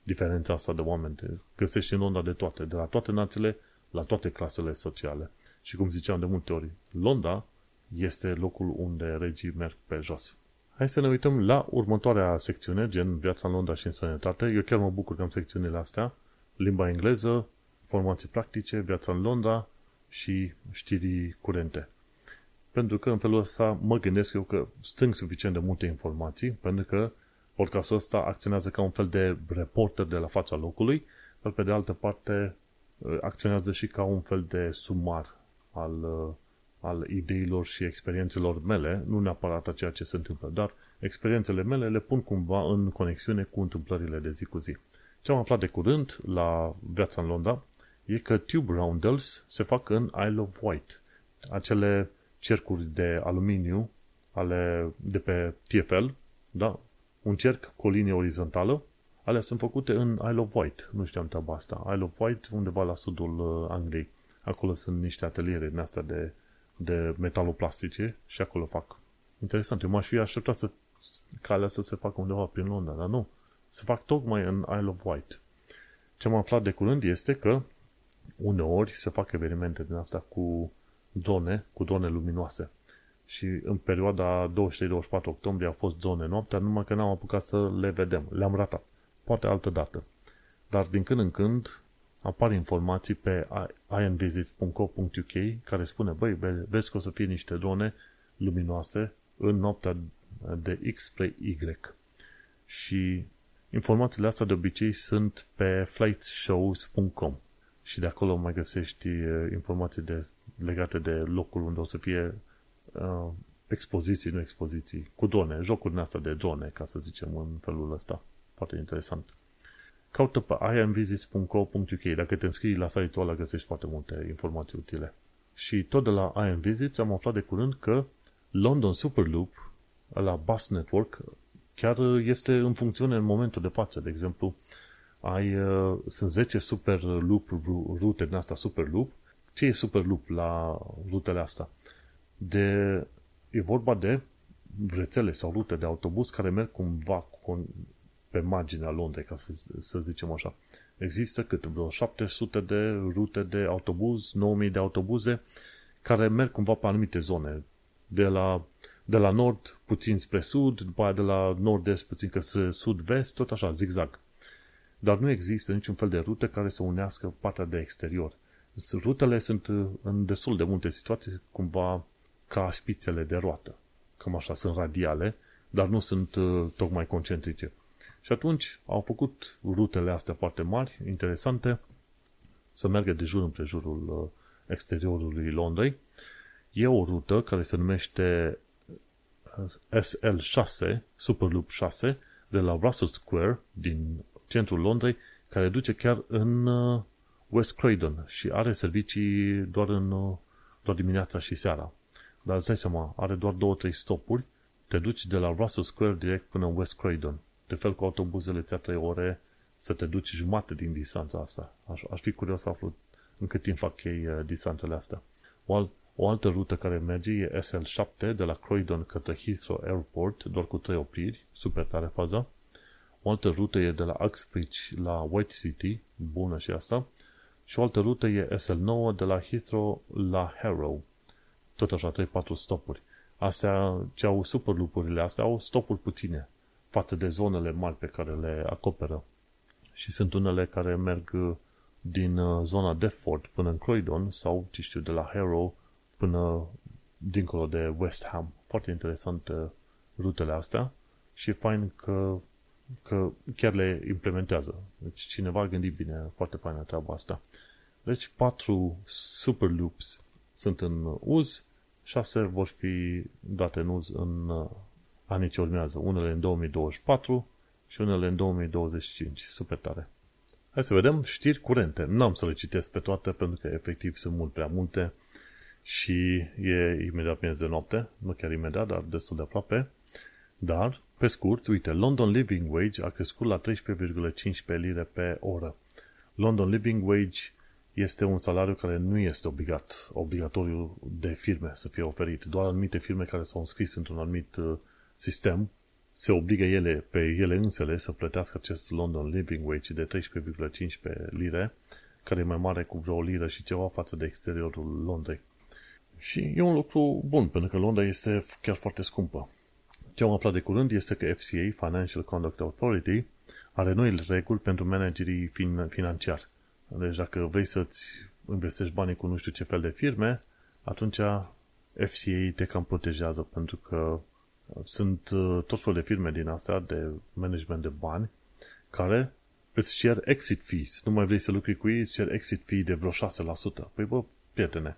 diferența asta de oameni. Găsești în onda de toate, de la toate națiile, la toate clasele sociale. Și cum ziceam de multe ori, Londra este locul unde regii merg pe jos. Hai să ne uităm la următoarea secțiune, gen viața în Londra și în sănătate. Eu chiar mă bucur că am secțiunile astea. Limba engleză, formații practice, viața în Londra și știrii curente. Pentru că în felul ăsta mă gândesc eu că strâng suficient de multe informații, pentru că podcastul ăsta acționează ca un fel de reporter de la fața locului, dar pe de altă parte acționează și ca un fel de sumar al, al ideilor și experiențelor mele, nu neapărat a ceea ce se întâmplă, dar experiențele mele le pun cumva în conexiune cu întâmplările de zi cu zi. Ce am aflat de curând la viața în Londra e că tube roundels se fac în Isle of Wight. Acele cercuri de aluminiu ale, de pe TFL, da? un cerc cu o linie orizontală, alea sunt făcute în Isle of Wight. Nu știam treaba asta. Isle of Wight, undeva la sudul uh, Angliei. Acolo sunt niște ateliere din astea de, de metaloplastice și acolo fac. Interesant. Eu m-aș fi așteptat să, ca alea să se facă undeva prin Londra, dar nu. Se fac tocmai în Isle of Wight. Ce am aflat de curând este că uneori se fac evenimente din asta cu drone, cu drone luminoase. Și în perioada 23-24 octombrie a fost drone noaptea, numai că n-am apucat să le vedem. Le-am ratat. Poate altă dată. Dar din când în când apar informații pe invisits.co.uk care spune, băi, vezi că o să fie niște drone luminoase în noaptea de X spre Y. Și informațiile astea de obicei sunt pe flightshows.com și de acolo mai găsești uh, informații de, legate de locul unde o să fie uh, expoziții, nu expoziții, cu drone, jocuri din astea de drone, ca să zicem în felul ăsta. Foarte interesant. Caută pe imvisits.co.uk. Dacă te înscrii la site-ul ăla, găsești foarte multe informații utile. Și tot de la IMVisits am aflat de curând că London Superloop, la Bus Network, chiar este în funcțiune în momentul de față. De exemplu, ai, uh, sunt 10 super loop rute din asta super loop. Ce e super loop la rutele astea? De, e vorba de rețele sau rute de autobuz care merg cumva cu, pe marginea Londrei, ca să, să zicem așa. Există cât? Vreo 700 de rute de autobuz, 9000 de autobuze care merg cumva pe anumite zone. De la, de la nord puțin spre sud, după aia de la nord-est puțin către sud-vest, tot așa, zigzag. Dar nu există niciun fel de rută care să unească partea de exterior. Rutele sunt în destul de multe situații cumva ca spițele de roată. Cam așa, sunt radiale, dar nu sunt uh, tocmai concentrice. Și atunci au făcut rutele astea foarte mari, interesante, să meargă de jur împrejurul uh, exteriorului Londrei. E o rută care se numește uh, SL6, Superloop 6, de la Russell Square din centrul Londrei, care duce chiar în uh, West Croydon și are servicii doar, în, doar dimineața și seara. Dar îți dai seama, are doar două, trei stopuri, te duci de la Russell Square direct până în West Croydon. De fel cu autobuzele ți-a 3 ore să te duci jumate din distanța asta. Aș, aș fi curios să aflu în cât timp fac ei uh, distanțele astea. O, al, o altă rută care merge e SL7 de la Croydon către Heathrow Airport, doar cu 3 opriri, super tare faza. O altă rută e de la Uxbridge la White City, bună și asta. Și o altă rută e SL9 de la Heathrow la Harrow. Tot așa, 3-4 stopuri. Astea, ce au superlupurile astea, au stopuri puține față de zonele mari pe care le acoperă. Și sunt unele care merg uh, din uh, zona Deptford până în Croydon sau, ce știu, de la Harrow până dincolo de West Ham. Foarte interesant uh, rutele astea și e fain că, că chiar le implementează. Deci cineva a gândit bine, foarte faină treaba asta. Deci patru super loops sunt în uz, șase vor fi date în uz în anii ce urmează, unele în 2024 și unele în 2025. Super tare. Hai să vedem știri curente. N-am să le citesc pe toate pentru că efectiv sunt mult prea multe și e imediat miez de noapte, nu chiar imediat, dar destul de aproape. Dar, pe scurt, uite, London Living Wage a crescut la 13,15 lire pe oră. London Living Wage este un salariu care nu este obligat, obligatoriu de firme să fie oferit. Doar anumite firme care s-au înscris într-un anumit uh, sistem se obligă ele pe ele însele să plătească acest London Living Wage de 13,15 lire, care e mai mare cu vreo liră și ceva față de exteriorul Londrei. Și e un lucru bun, pentru că Londra este chiar foarte scumpă. Ce am aflat de curând este că FCA, Financial Conduct Authority, are noi reguli pentru managerii fin- financiari. Deci dacă vrei să-ți investești banii cu nu știu ce fel de firme, atunci FCA te cam protejează pentru că sunt uh, tot felul de firme din astea de management de bani care îți cer exit fees. Nu mai vrei să lucri cu ei, îți cer exit fee de vreo 6%. Păi bă, prietene,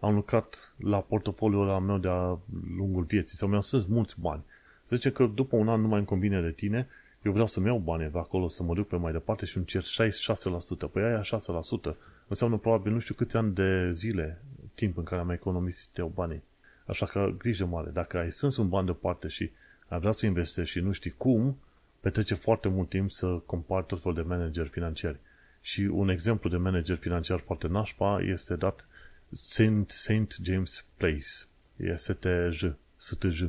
am lucrat la portofoliul ăla meu de-a lungul vieții sau mi-am strâns mulți bani. Să zicem că după un an nu mai îmi convine de tine, eu vreau să-mi iau bani de acolo, să mă duc pe mai departe și îmi cer 6%. Păi aia 6% înseamnă probabil nu știu câți ani de zile, timp în care am economisit eu banii. Așa că grijă mare. Dacă ai strâns un ban deoparte și ai vrea să investești și nu știi cum, petrece foarte mult timp să compari tot felul de manageri financiari. Și un exemplu de manager financiar foarte nașpa este dat Saint, Saint James Place. E STJ. STJ.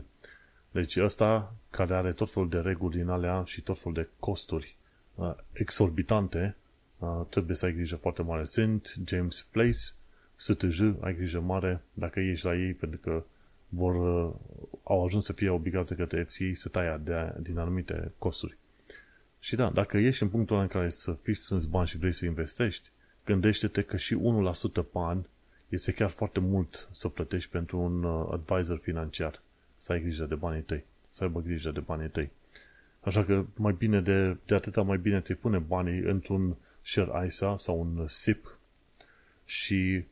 Deci ăsta care are tot felul de reguli din alea și tot felul de costuri uh, exorbitante, uh, trebuie să ai grijă foarte mare. Saint James Place, STJ, ai grijă mare dacă ești la ei, pentru că vor, uh, au ajuns să fie obligați către FCA să taia de, din anumite costuri. Și da, dacă ești în punctul în care să fii strâns bani și vrei să investești, gândește-te că și 1% pe an este chiar foarte mult să plătești pentru un uh, advisor financiar. Să ai grijă de banii tăi. Să aibă grijă de banii tăi. Așa că mai bine de, de atâta mai bine ți pune banii într-un share ISA sau un SIP și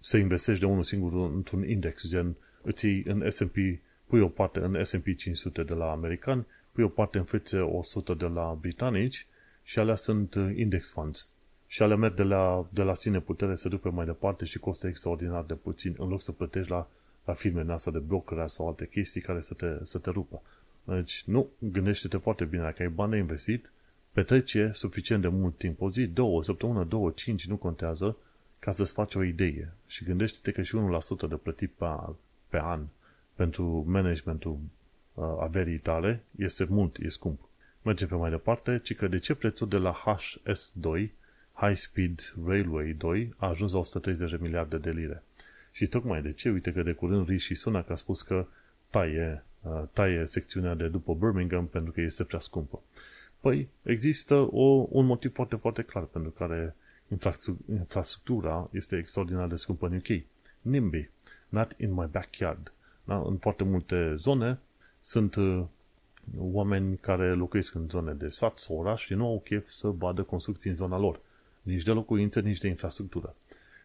să investești de unul singur într-un index, gen îți iei în S&P, pui o parte în S&P 500 de la americani, pui o parte în FTSE 100 de la britanici și alea sunt uh, index funds. Și alea merg de la, de la sine putere să ducă mai departe și costă extraordinar de puțin, în loc să plătești la, la firmele astea de brokerage sau alte chestii care să te, să te rupă. Deci, nu, gândește-te foarte bine, dacă ai bani de investit, petrece suficient de mult timp, o zi, două, o săptămână, două, cinci, nu contează, ca să-ți faci o idee. Și gândește-te că și 1% de plătit pe, pe an pentru managementul uh, averii tale este mult, e scump. Mergem pe mai departe, ci că de ce prețul de la HS2, High Speed Railway 2, a ajuns la 130 de miliarde de lire. Și tocmai de ce? Uite că de curând Rishi Sunak a spus că taie, uh, taie secțiunea de după Birmingham pentru că este prea scumpă. Păi, există o, un motiv foarte, foarte clar pentru care infrastructura este extraordinar de scumpă în UK. NIMBY, not in my backyard. Da? În foarte multe zone sunt uh, oameni care locuiesc în zone de sat sau oraș și nu au chef să vadă construcții în zona lor. Nici de locuințe, nici de infrastructură.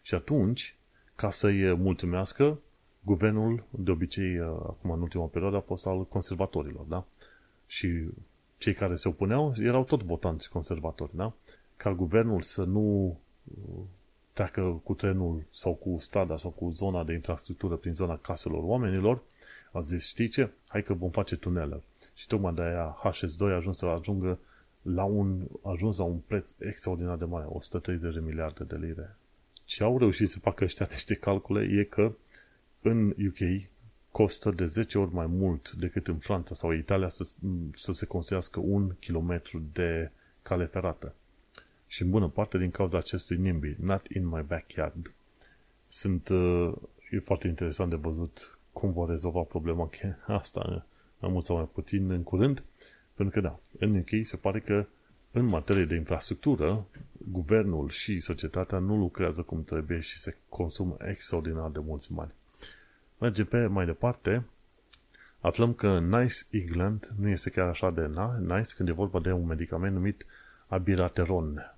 Și atunci, ca să-i mulțumească, guvernul, de obicei, uh, acum în ultima perioadă, a fost al conservatorilor, da? Și cei care se opuneau erau tot votanți conservatori, da? Ca guvernul să nu uh, treacă cu trenul sau cu strada sau cu zona de infrastructură prin zona caselor oamenilor, a zis, știi ce? Hai că vom face tunele. Și tocmai de aia HS2 a ajuns să ajungă la un, a ajuns la un preț extraordinar de mare, 130 de miliarde de lire. Ce au reușit să facă ăștia niște calcule e că în UK costă de 10 ori mai mult decât în Franța sau Italia să, să se construiască un kilometru de cale ferată. Și în bună parte din cauza acestui NIMBY, not in my backyard. Sunt, uh, e foarte interesant de văzut cum vor rezolva problema asta mai mult sau mai puțin în curând, pentru că da, în UK se pare că în materie de infrastructură, guvernul și societatea nu lucrează cum trebuie și se consumă extraordinar de mulți bani. Mergem pe mai departe, aflăm că Nice England nu este chiar așa de nice când e vorba de un medicament numit Abirateron.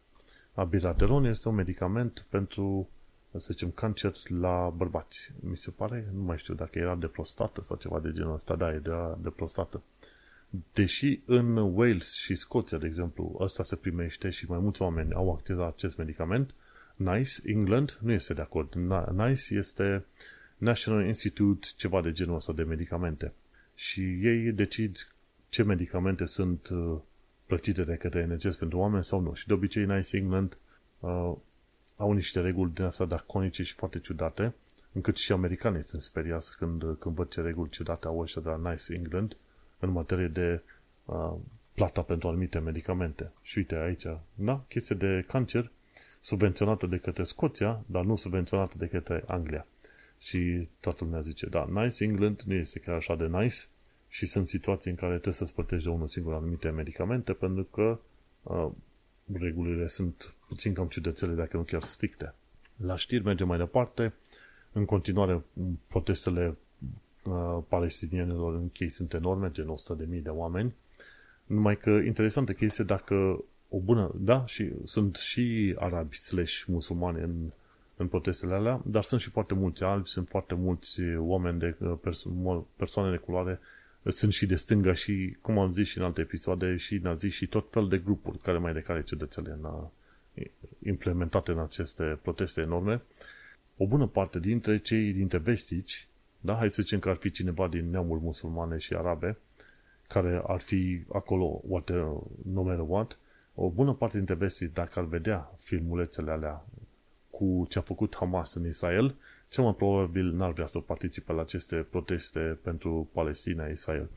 Abirateron este un medicament pentru, să zicem, cancer la bărbați. Mi se pare, nu mai știu dacă era de prostată sau ceva de genul ăsta, da, e de, de prostată. Deși în Wales și Scoția, de exemplu, ăsta se primește și mai mulți oameni au acces la acest medicament, NICE, England, nu este de acord. NICE este National Institute, ceva de genul ăsta de medicamente. Și ei decid ce medicamente sunt uh, plătite de către NHS pentru oameni sau nu. Și de obicei Nice England uh, au niște reguli din asta draconice și foarte ciudate, încât și americanii sunt speriați când, când văd ce reguli ciudate au ăștia de la Nice England în materie de uh, plata pentru anumite medicamente. Și uite aici, da, chestie de cancer subvenționată de către Scoția, dar nu subvenționată de către Anglia. Și toată lumea zice, da, Nice England nu este chiar așa de nice și sunt situații în care trebuie să-ți plătești de unul singur anumite medicamente pentru că uh, regulile sunt puțin cam ciudățele, dacă nu chiar stricte. La știri mergem mai departe. În continuare, protestele uh, palestinienilor în chei sunt enorme, gen 100.000 de oameni. Numai că interesantă chestie dacă o bună, da, și sunt și arabi slash musulmani în, în protestele alea, dar sunt și foarte mulți albi, sunt foarte mulți oameni de perso- persoane de culoare, sunt și de stânga și, cum am zis și în alte episoade, și naziști și tot fel de grupuri care mai de care ciudățele în, implementate în aceste proteste enorme. O bună parte dintre cei dintre vestici, da, hai să zicem că ar fi cineva din neamuri musulmane și arabe, care ar fi acolo, what, no matter what, o bună parte dintre vestii, dacă ar vedea filmulețele alea cu ce a făcut Hamas în Israel, cel mai probabil n-ar vrea să participe la aceste proteste pentru Palestina, Israel.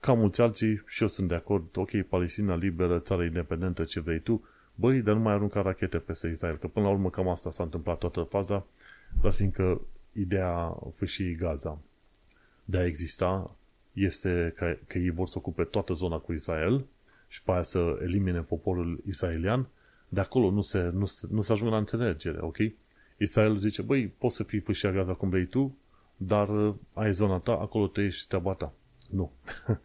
Ca mulți alții, și eu sunt de acord, ok, Palestina liberă, țară independentă, ce vrei tu, băi, dar nu mai arunca rachete peste Israel, că până la urmă cam asta s-a întâmplat toată faza, dar fiindcă ideea fâșii Gaza de a exista este că, că ei vor să ocupe toată zona cu Israel și pe aia să elimine poporul israelian, de acolo nu se, nu, se, nu se ajunge la înțelegere, ok? Israel zice, băi, poți să fii fâșia Gaza cum vrei tu, dar uh, ai zona ta, acolo te ești treaba ta. Nu.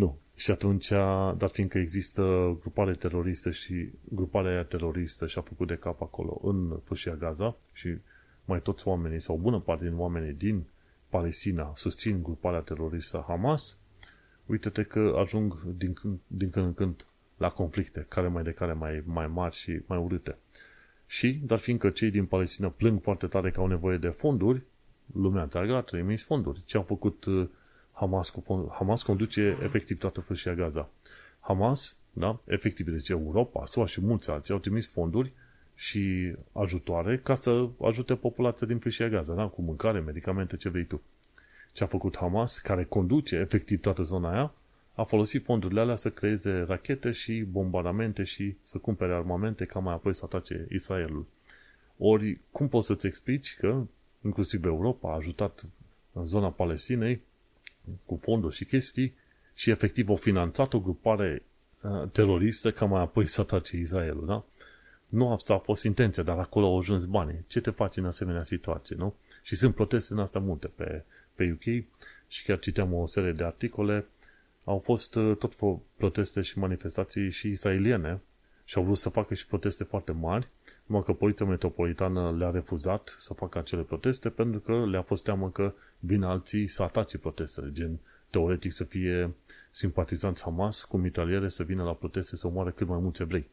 nu. Și atunci, dar fiindcă există grupare teroristă și gruparea aia teroristă și-a făcut de cap acolo în fâșia Gaza și mai toți oamenii sau o bună parte din oamenii din Palestina susțin gruparea teroristă Hamas, uite-te că ajung din, când, din când în când la conflicte, care mai de care mai, mai mari și mai urâte. Și, dar fiindcă cei din Palestina plâng foarte tare că au nevoie de fonduri, lumea întreagă a trimis fonduri. Ce au făcut uh, Hamas cu fond, Hamas conduce efectiv toată fâșia Gaza. Hamas, da, efectiv, deci Europa, SUA și mulți alții au trimis fonduri și ajutoare ca să ajute populația din fâșia Gaza, da? cu mâncare, medicamente, ce vrei tu. Ce a făcut Hamas, care conduce efectiv toată zona aia, a folosit fondurile alea să creeze rachete și bombardamente și să cumpere armamente ca mai apoi să atace Israelul. Ori, cum poți să-ți explici că inclusiv Europa a ajutat în zona Palestinei cu fonduri și chestii și efectiv au finanțat o grupare uh, teroristă ca mai apoi să atace Israelul, da? Nu asta a fost intenția, dar acolo au ajuns banii. Ce te faci în asemenea situație, nu? Și sunt proteste în asta multe pe, pe UK și chiar citeam o serie de articole. Au fost uh, tot proteste și manifestații și israeliene și au vrut să facă și proteste foarte mari, numai că Poliția Metropolitană le-a refuzat să facă acele proteste pentru că le-a fost teamă că vin alții să atace protestele, gen teoretic să fie simpatizanți Hamas cu mitraliere să vină la proteste să omoare cât mai mulți evrei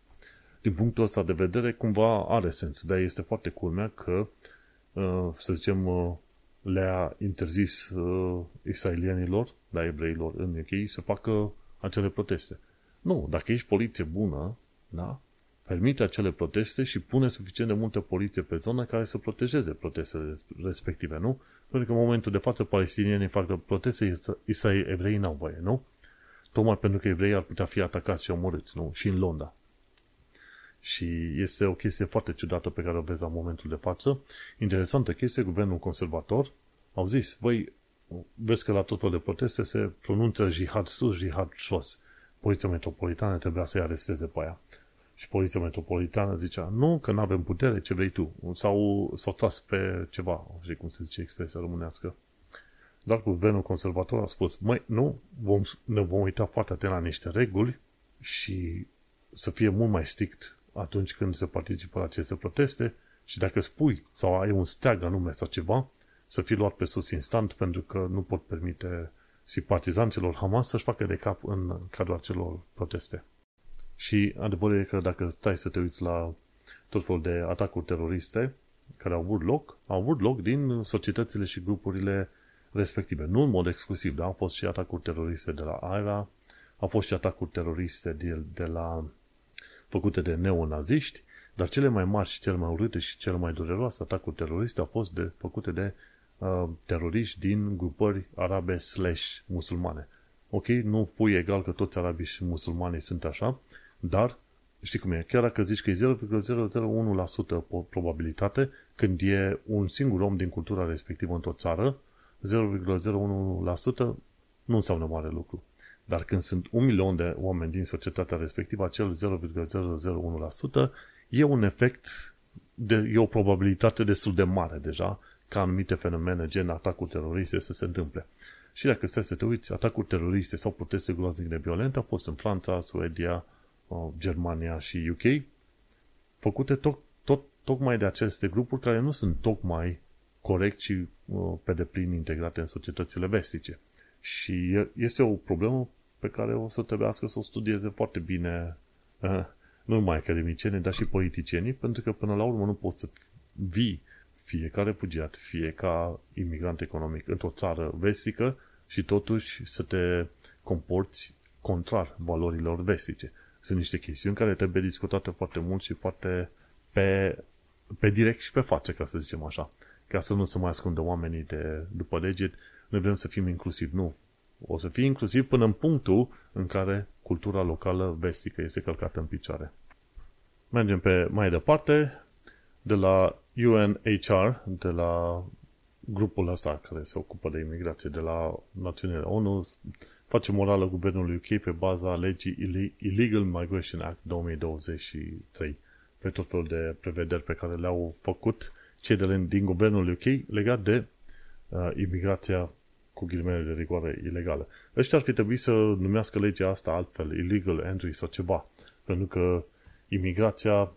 din punctul ăsta de vedere, cumva are sens. Dar este foarte culmea că, uh, să zicem, uh, le-a interzis uh, israelienilor, da, evreilor în UK, să facă acele proteste. Nu, dacă ești poliție bună, da, permite acele proteste și pune suficient de multă poliție pe zonă care să protejeze protestele respective, nu? Pentru că în momentul de față palestinienii fac proteste, israeli evrei n-au voie, nu? Tocmai pentru că evreii ar putea fi atacați și omorâți, nu? Și în Londra. Și este o chestie foarte ciudată pe care o vezi la momentul de față. Interesantă chestie, guvernul conservator au zis, voi vezi că la tot fel de proteste se pronunță jihad sus, jihad jos. Poliția metropolitană trebuia să-i aresteze pe aia. Și poliția metropolitană zicea, nu, că nu avem putere, ce vrei tu. Sau s-au tras pe ceva, știi cum se zice expresia românească. Dar guvernul conservator a spus, măi, nu, vom, ne vom uita foarte atent la niște reguli și să fie mult mai strict atunci când se participă la aceste proteste și dacă spui sau ai un steag anume sau ceva, să fii luat pe sus instant pentru că nu pot permite simpatizanților Hamas să-și facă de cap în cadrul acelor proteste. Și adevărul e că dacă stai să te uiți la tot felul de atacuri teroriste care au avut loc, au avut loc din societățile și grupurile respective. Nu în mod exclusiv, dar au fost și atacuri teroriste de la AIRA, au fost și atacuri teroriste de, de la făcute de neonaziști, dar cele mai mari și cele mai urâte și cele mai dureroase atacuri teroriste au fost de, făcute de uh, teroriști din grupări arabe slash musulmane. Ok, nu pui egal că toți arabii și musulmanii sunt așa, dar știi cum e, chiar dacă zici că e 0,001% probabilitate, când e un singur om din cultura respectivă într-o țară, 0,01% nu înseamnă mare lucru. Dar când sunt un milion de oameni din societatea respectivă, acel 0,001% e un efect, de, e o probabilitate destul de mare deja ca anumite fenomene gen atacuri teroriste să se întâmple. Și dacă stai să te uiți, atacuri teroriste sau proteste groaznic violente au fost în Franța, Suedia, uh, Germania și UK, făcute tot, tot, tocmai de aceste grupuri care nu sunt tocmai corect și uh, pe deplin integrate în societățile vestice. Și este o problemă pe care o să trebuiască să o studieze foarte bine uh, nu numai academicienii, dar și politicienii, pentru că până la urmă nu poți să vii fie ca refugiat, fie ca imigrant economic într-o țară vestică și totuși să te comporți contrar valorilor vestice. Sunt niște chestiuni care trebuie discutate foarte mult și foarte pe, pe direct și pe față, ca să zicem așa. Ca să nu se mai ascundă oamenii de după deget, noi vrem să fim inclusivi. Nu. O să fie inclusiv până în punctul în care cultura locală vestică este călcată în picioare. Mergem pe mai departe, de la UNHR, de la grupul ăsta care se ocupă de imigrație de la Națiunile ONU, face morală guvernului UK pe baza legii Illegal Migration Act 2023 pe tot felul de prevederi pe care le-au făcut cei de din guvernul UK legat de uh, imigrația cu ghilimele de rigoare ilegală. Ăștia ar fi trebuit să numească legea asta altfel, illegal entry sau ceva, pentru că imigrația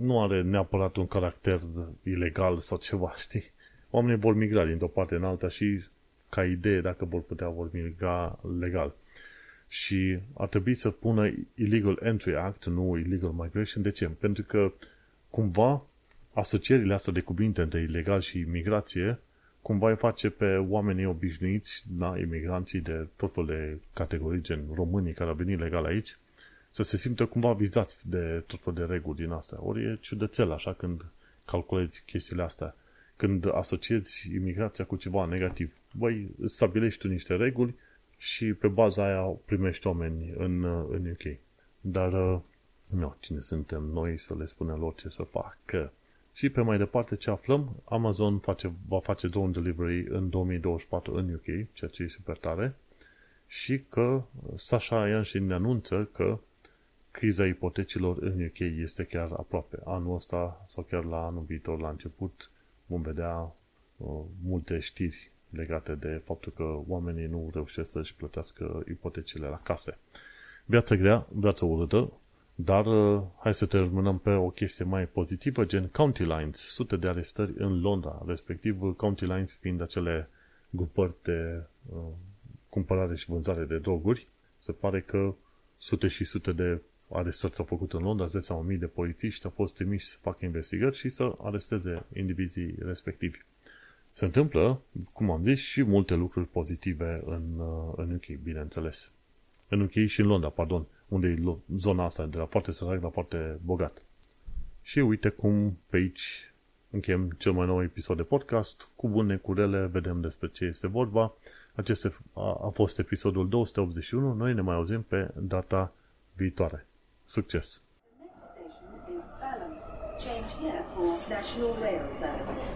nu are neapărat un caracter ilegal sau ceva, știi? Oamenii vor migra dintr-o parte în alta și ca idee dacă vor putea vor migra legal. Și ar trebui să pună Illegal Entry Act, nu Illegal Migration. De ce? Pentru că cumva asocierile astea de cuvinte între ilegal și imigrație cumva îi face pe oamenii obișnuiți, da, imigranții de tot felul de categorii, gen românii care au venit legal aici, să se simtă cumva vizați de tot felul de reguli din astea. Ori e ciudățel așa când calculezi chestiile astea. Când asociezi imigrația cu ceva negativ. Băi, stabilești tu niște reguli și pe baza aia primești oameni în, în UK. Dar, nu, cine suntem noi să le spunem lor ce să facă? Și pe mai departe ce aflăm, Amazon face, va face drone delivery în 2024 în UK, ceea ce e super tare, și că Sasha Ianshin ne anunță că criza ipotecilor în UK este chiar aproape. Anul ăsta sau chiar la anul viitor, la început, vom vedea uh, multe știri legate de faptul că oamenii nu reușesc să-și plătească ipotecile la case. Viața grea, viața urâtă, dar uh, hai să terminăm pe o chestie mai pozitivă, gen County Lines, sute de arestări în Londra, respectiv County Lines fiind acele grupări de uh, cumpărare și vânzare de droguri. Se pare că sute și sute de arestări s-au făcut în Londra, 10 sau mii de polițiști au fost trimiși să facă investigări și să aresteze indivizii respectivi. Se întâmplă, cum am zis, și multe lucruri pozitive în, uh, în UK, bineînțeles. În UK și în Londra, pardon, unde e zona asta de la foarte sărac la foarte bogat. Și uite cum pe aici încheiem cel mai nou episod de podcast. Cu bune, cu rele, vedem despre ce este vorba. Acesta a, a fost episodul 281. Noi ne mai auzim pe data viitoare. Succes! Change here for National Rail Services.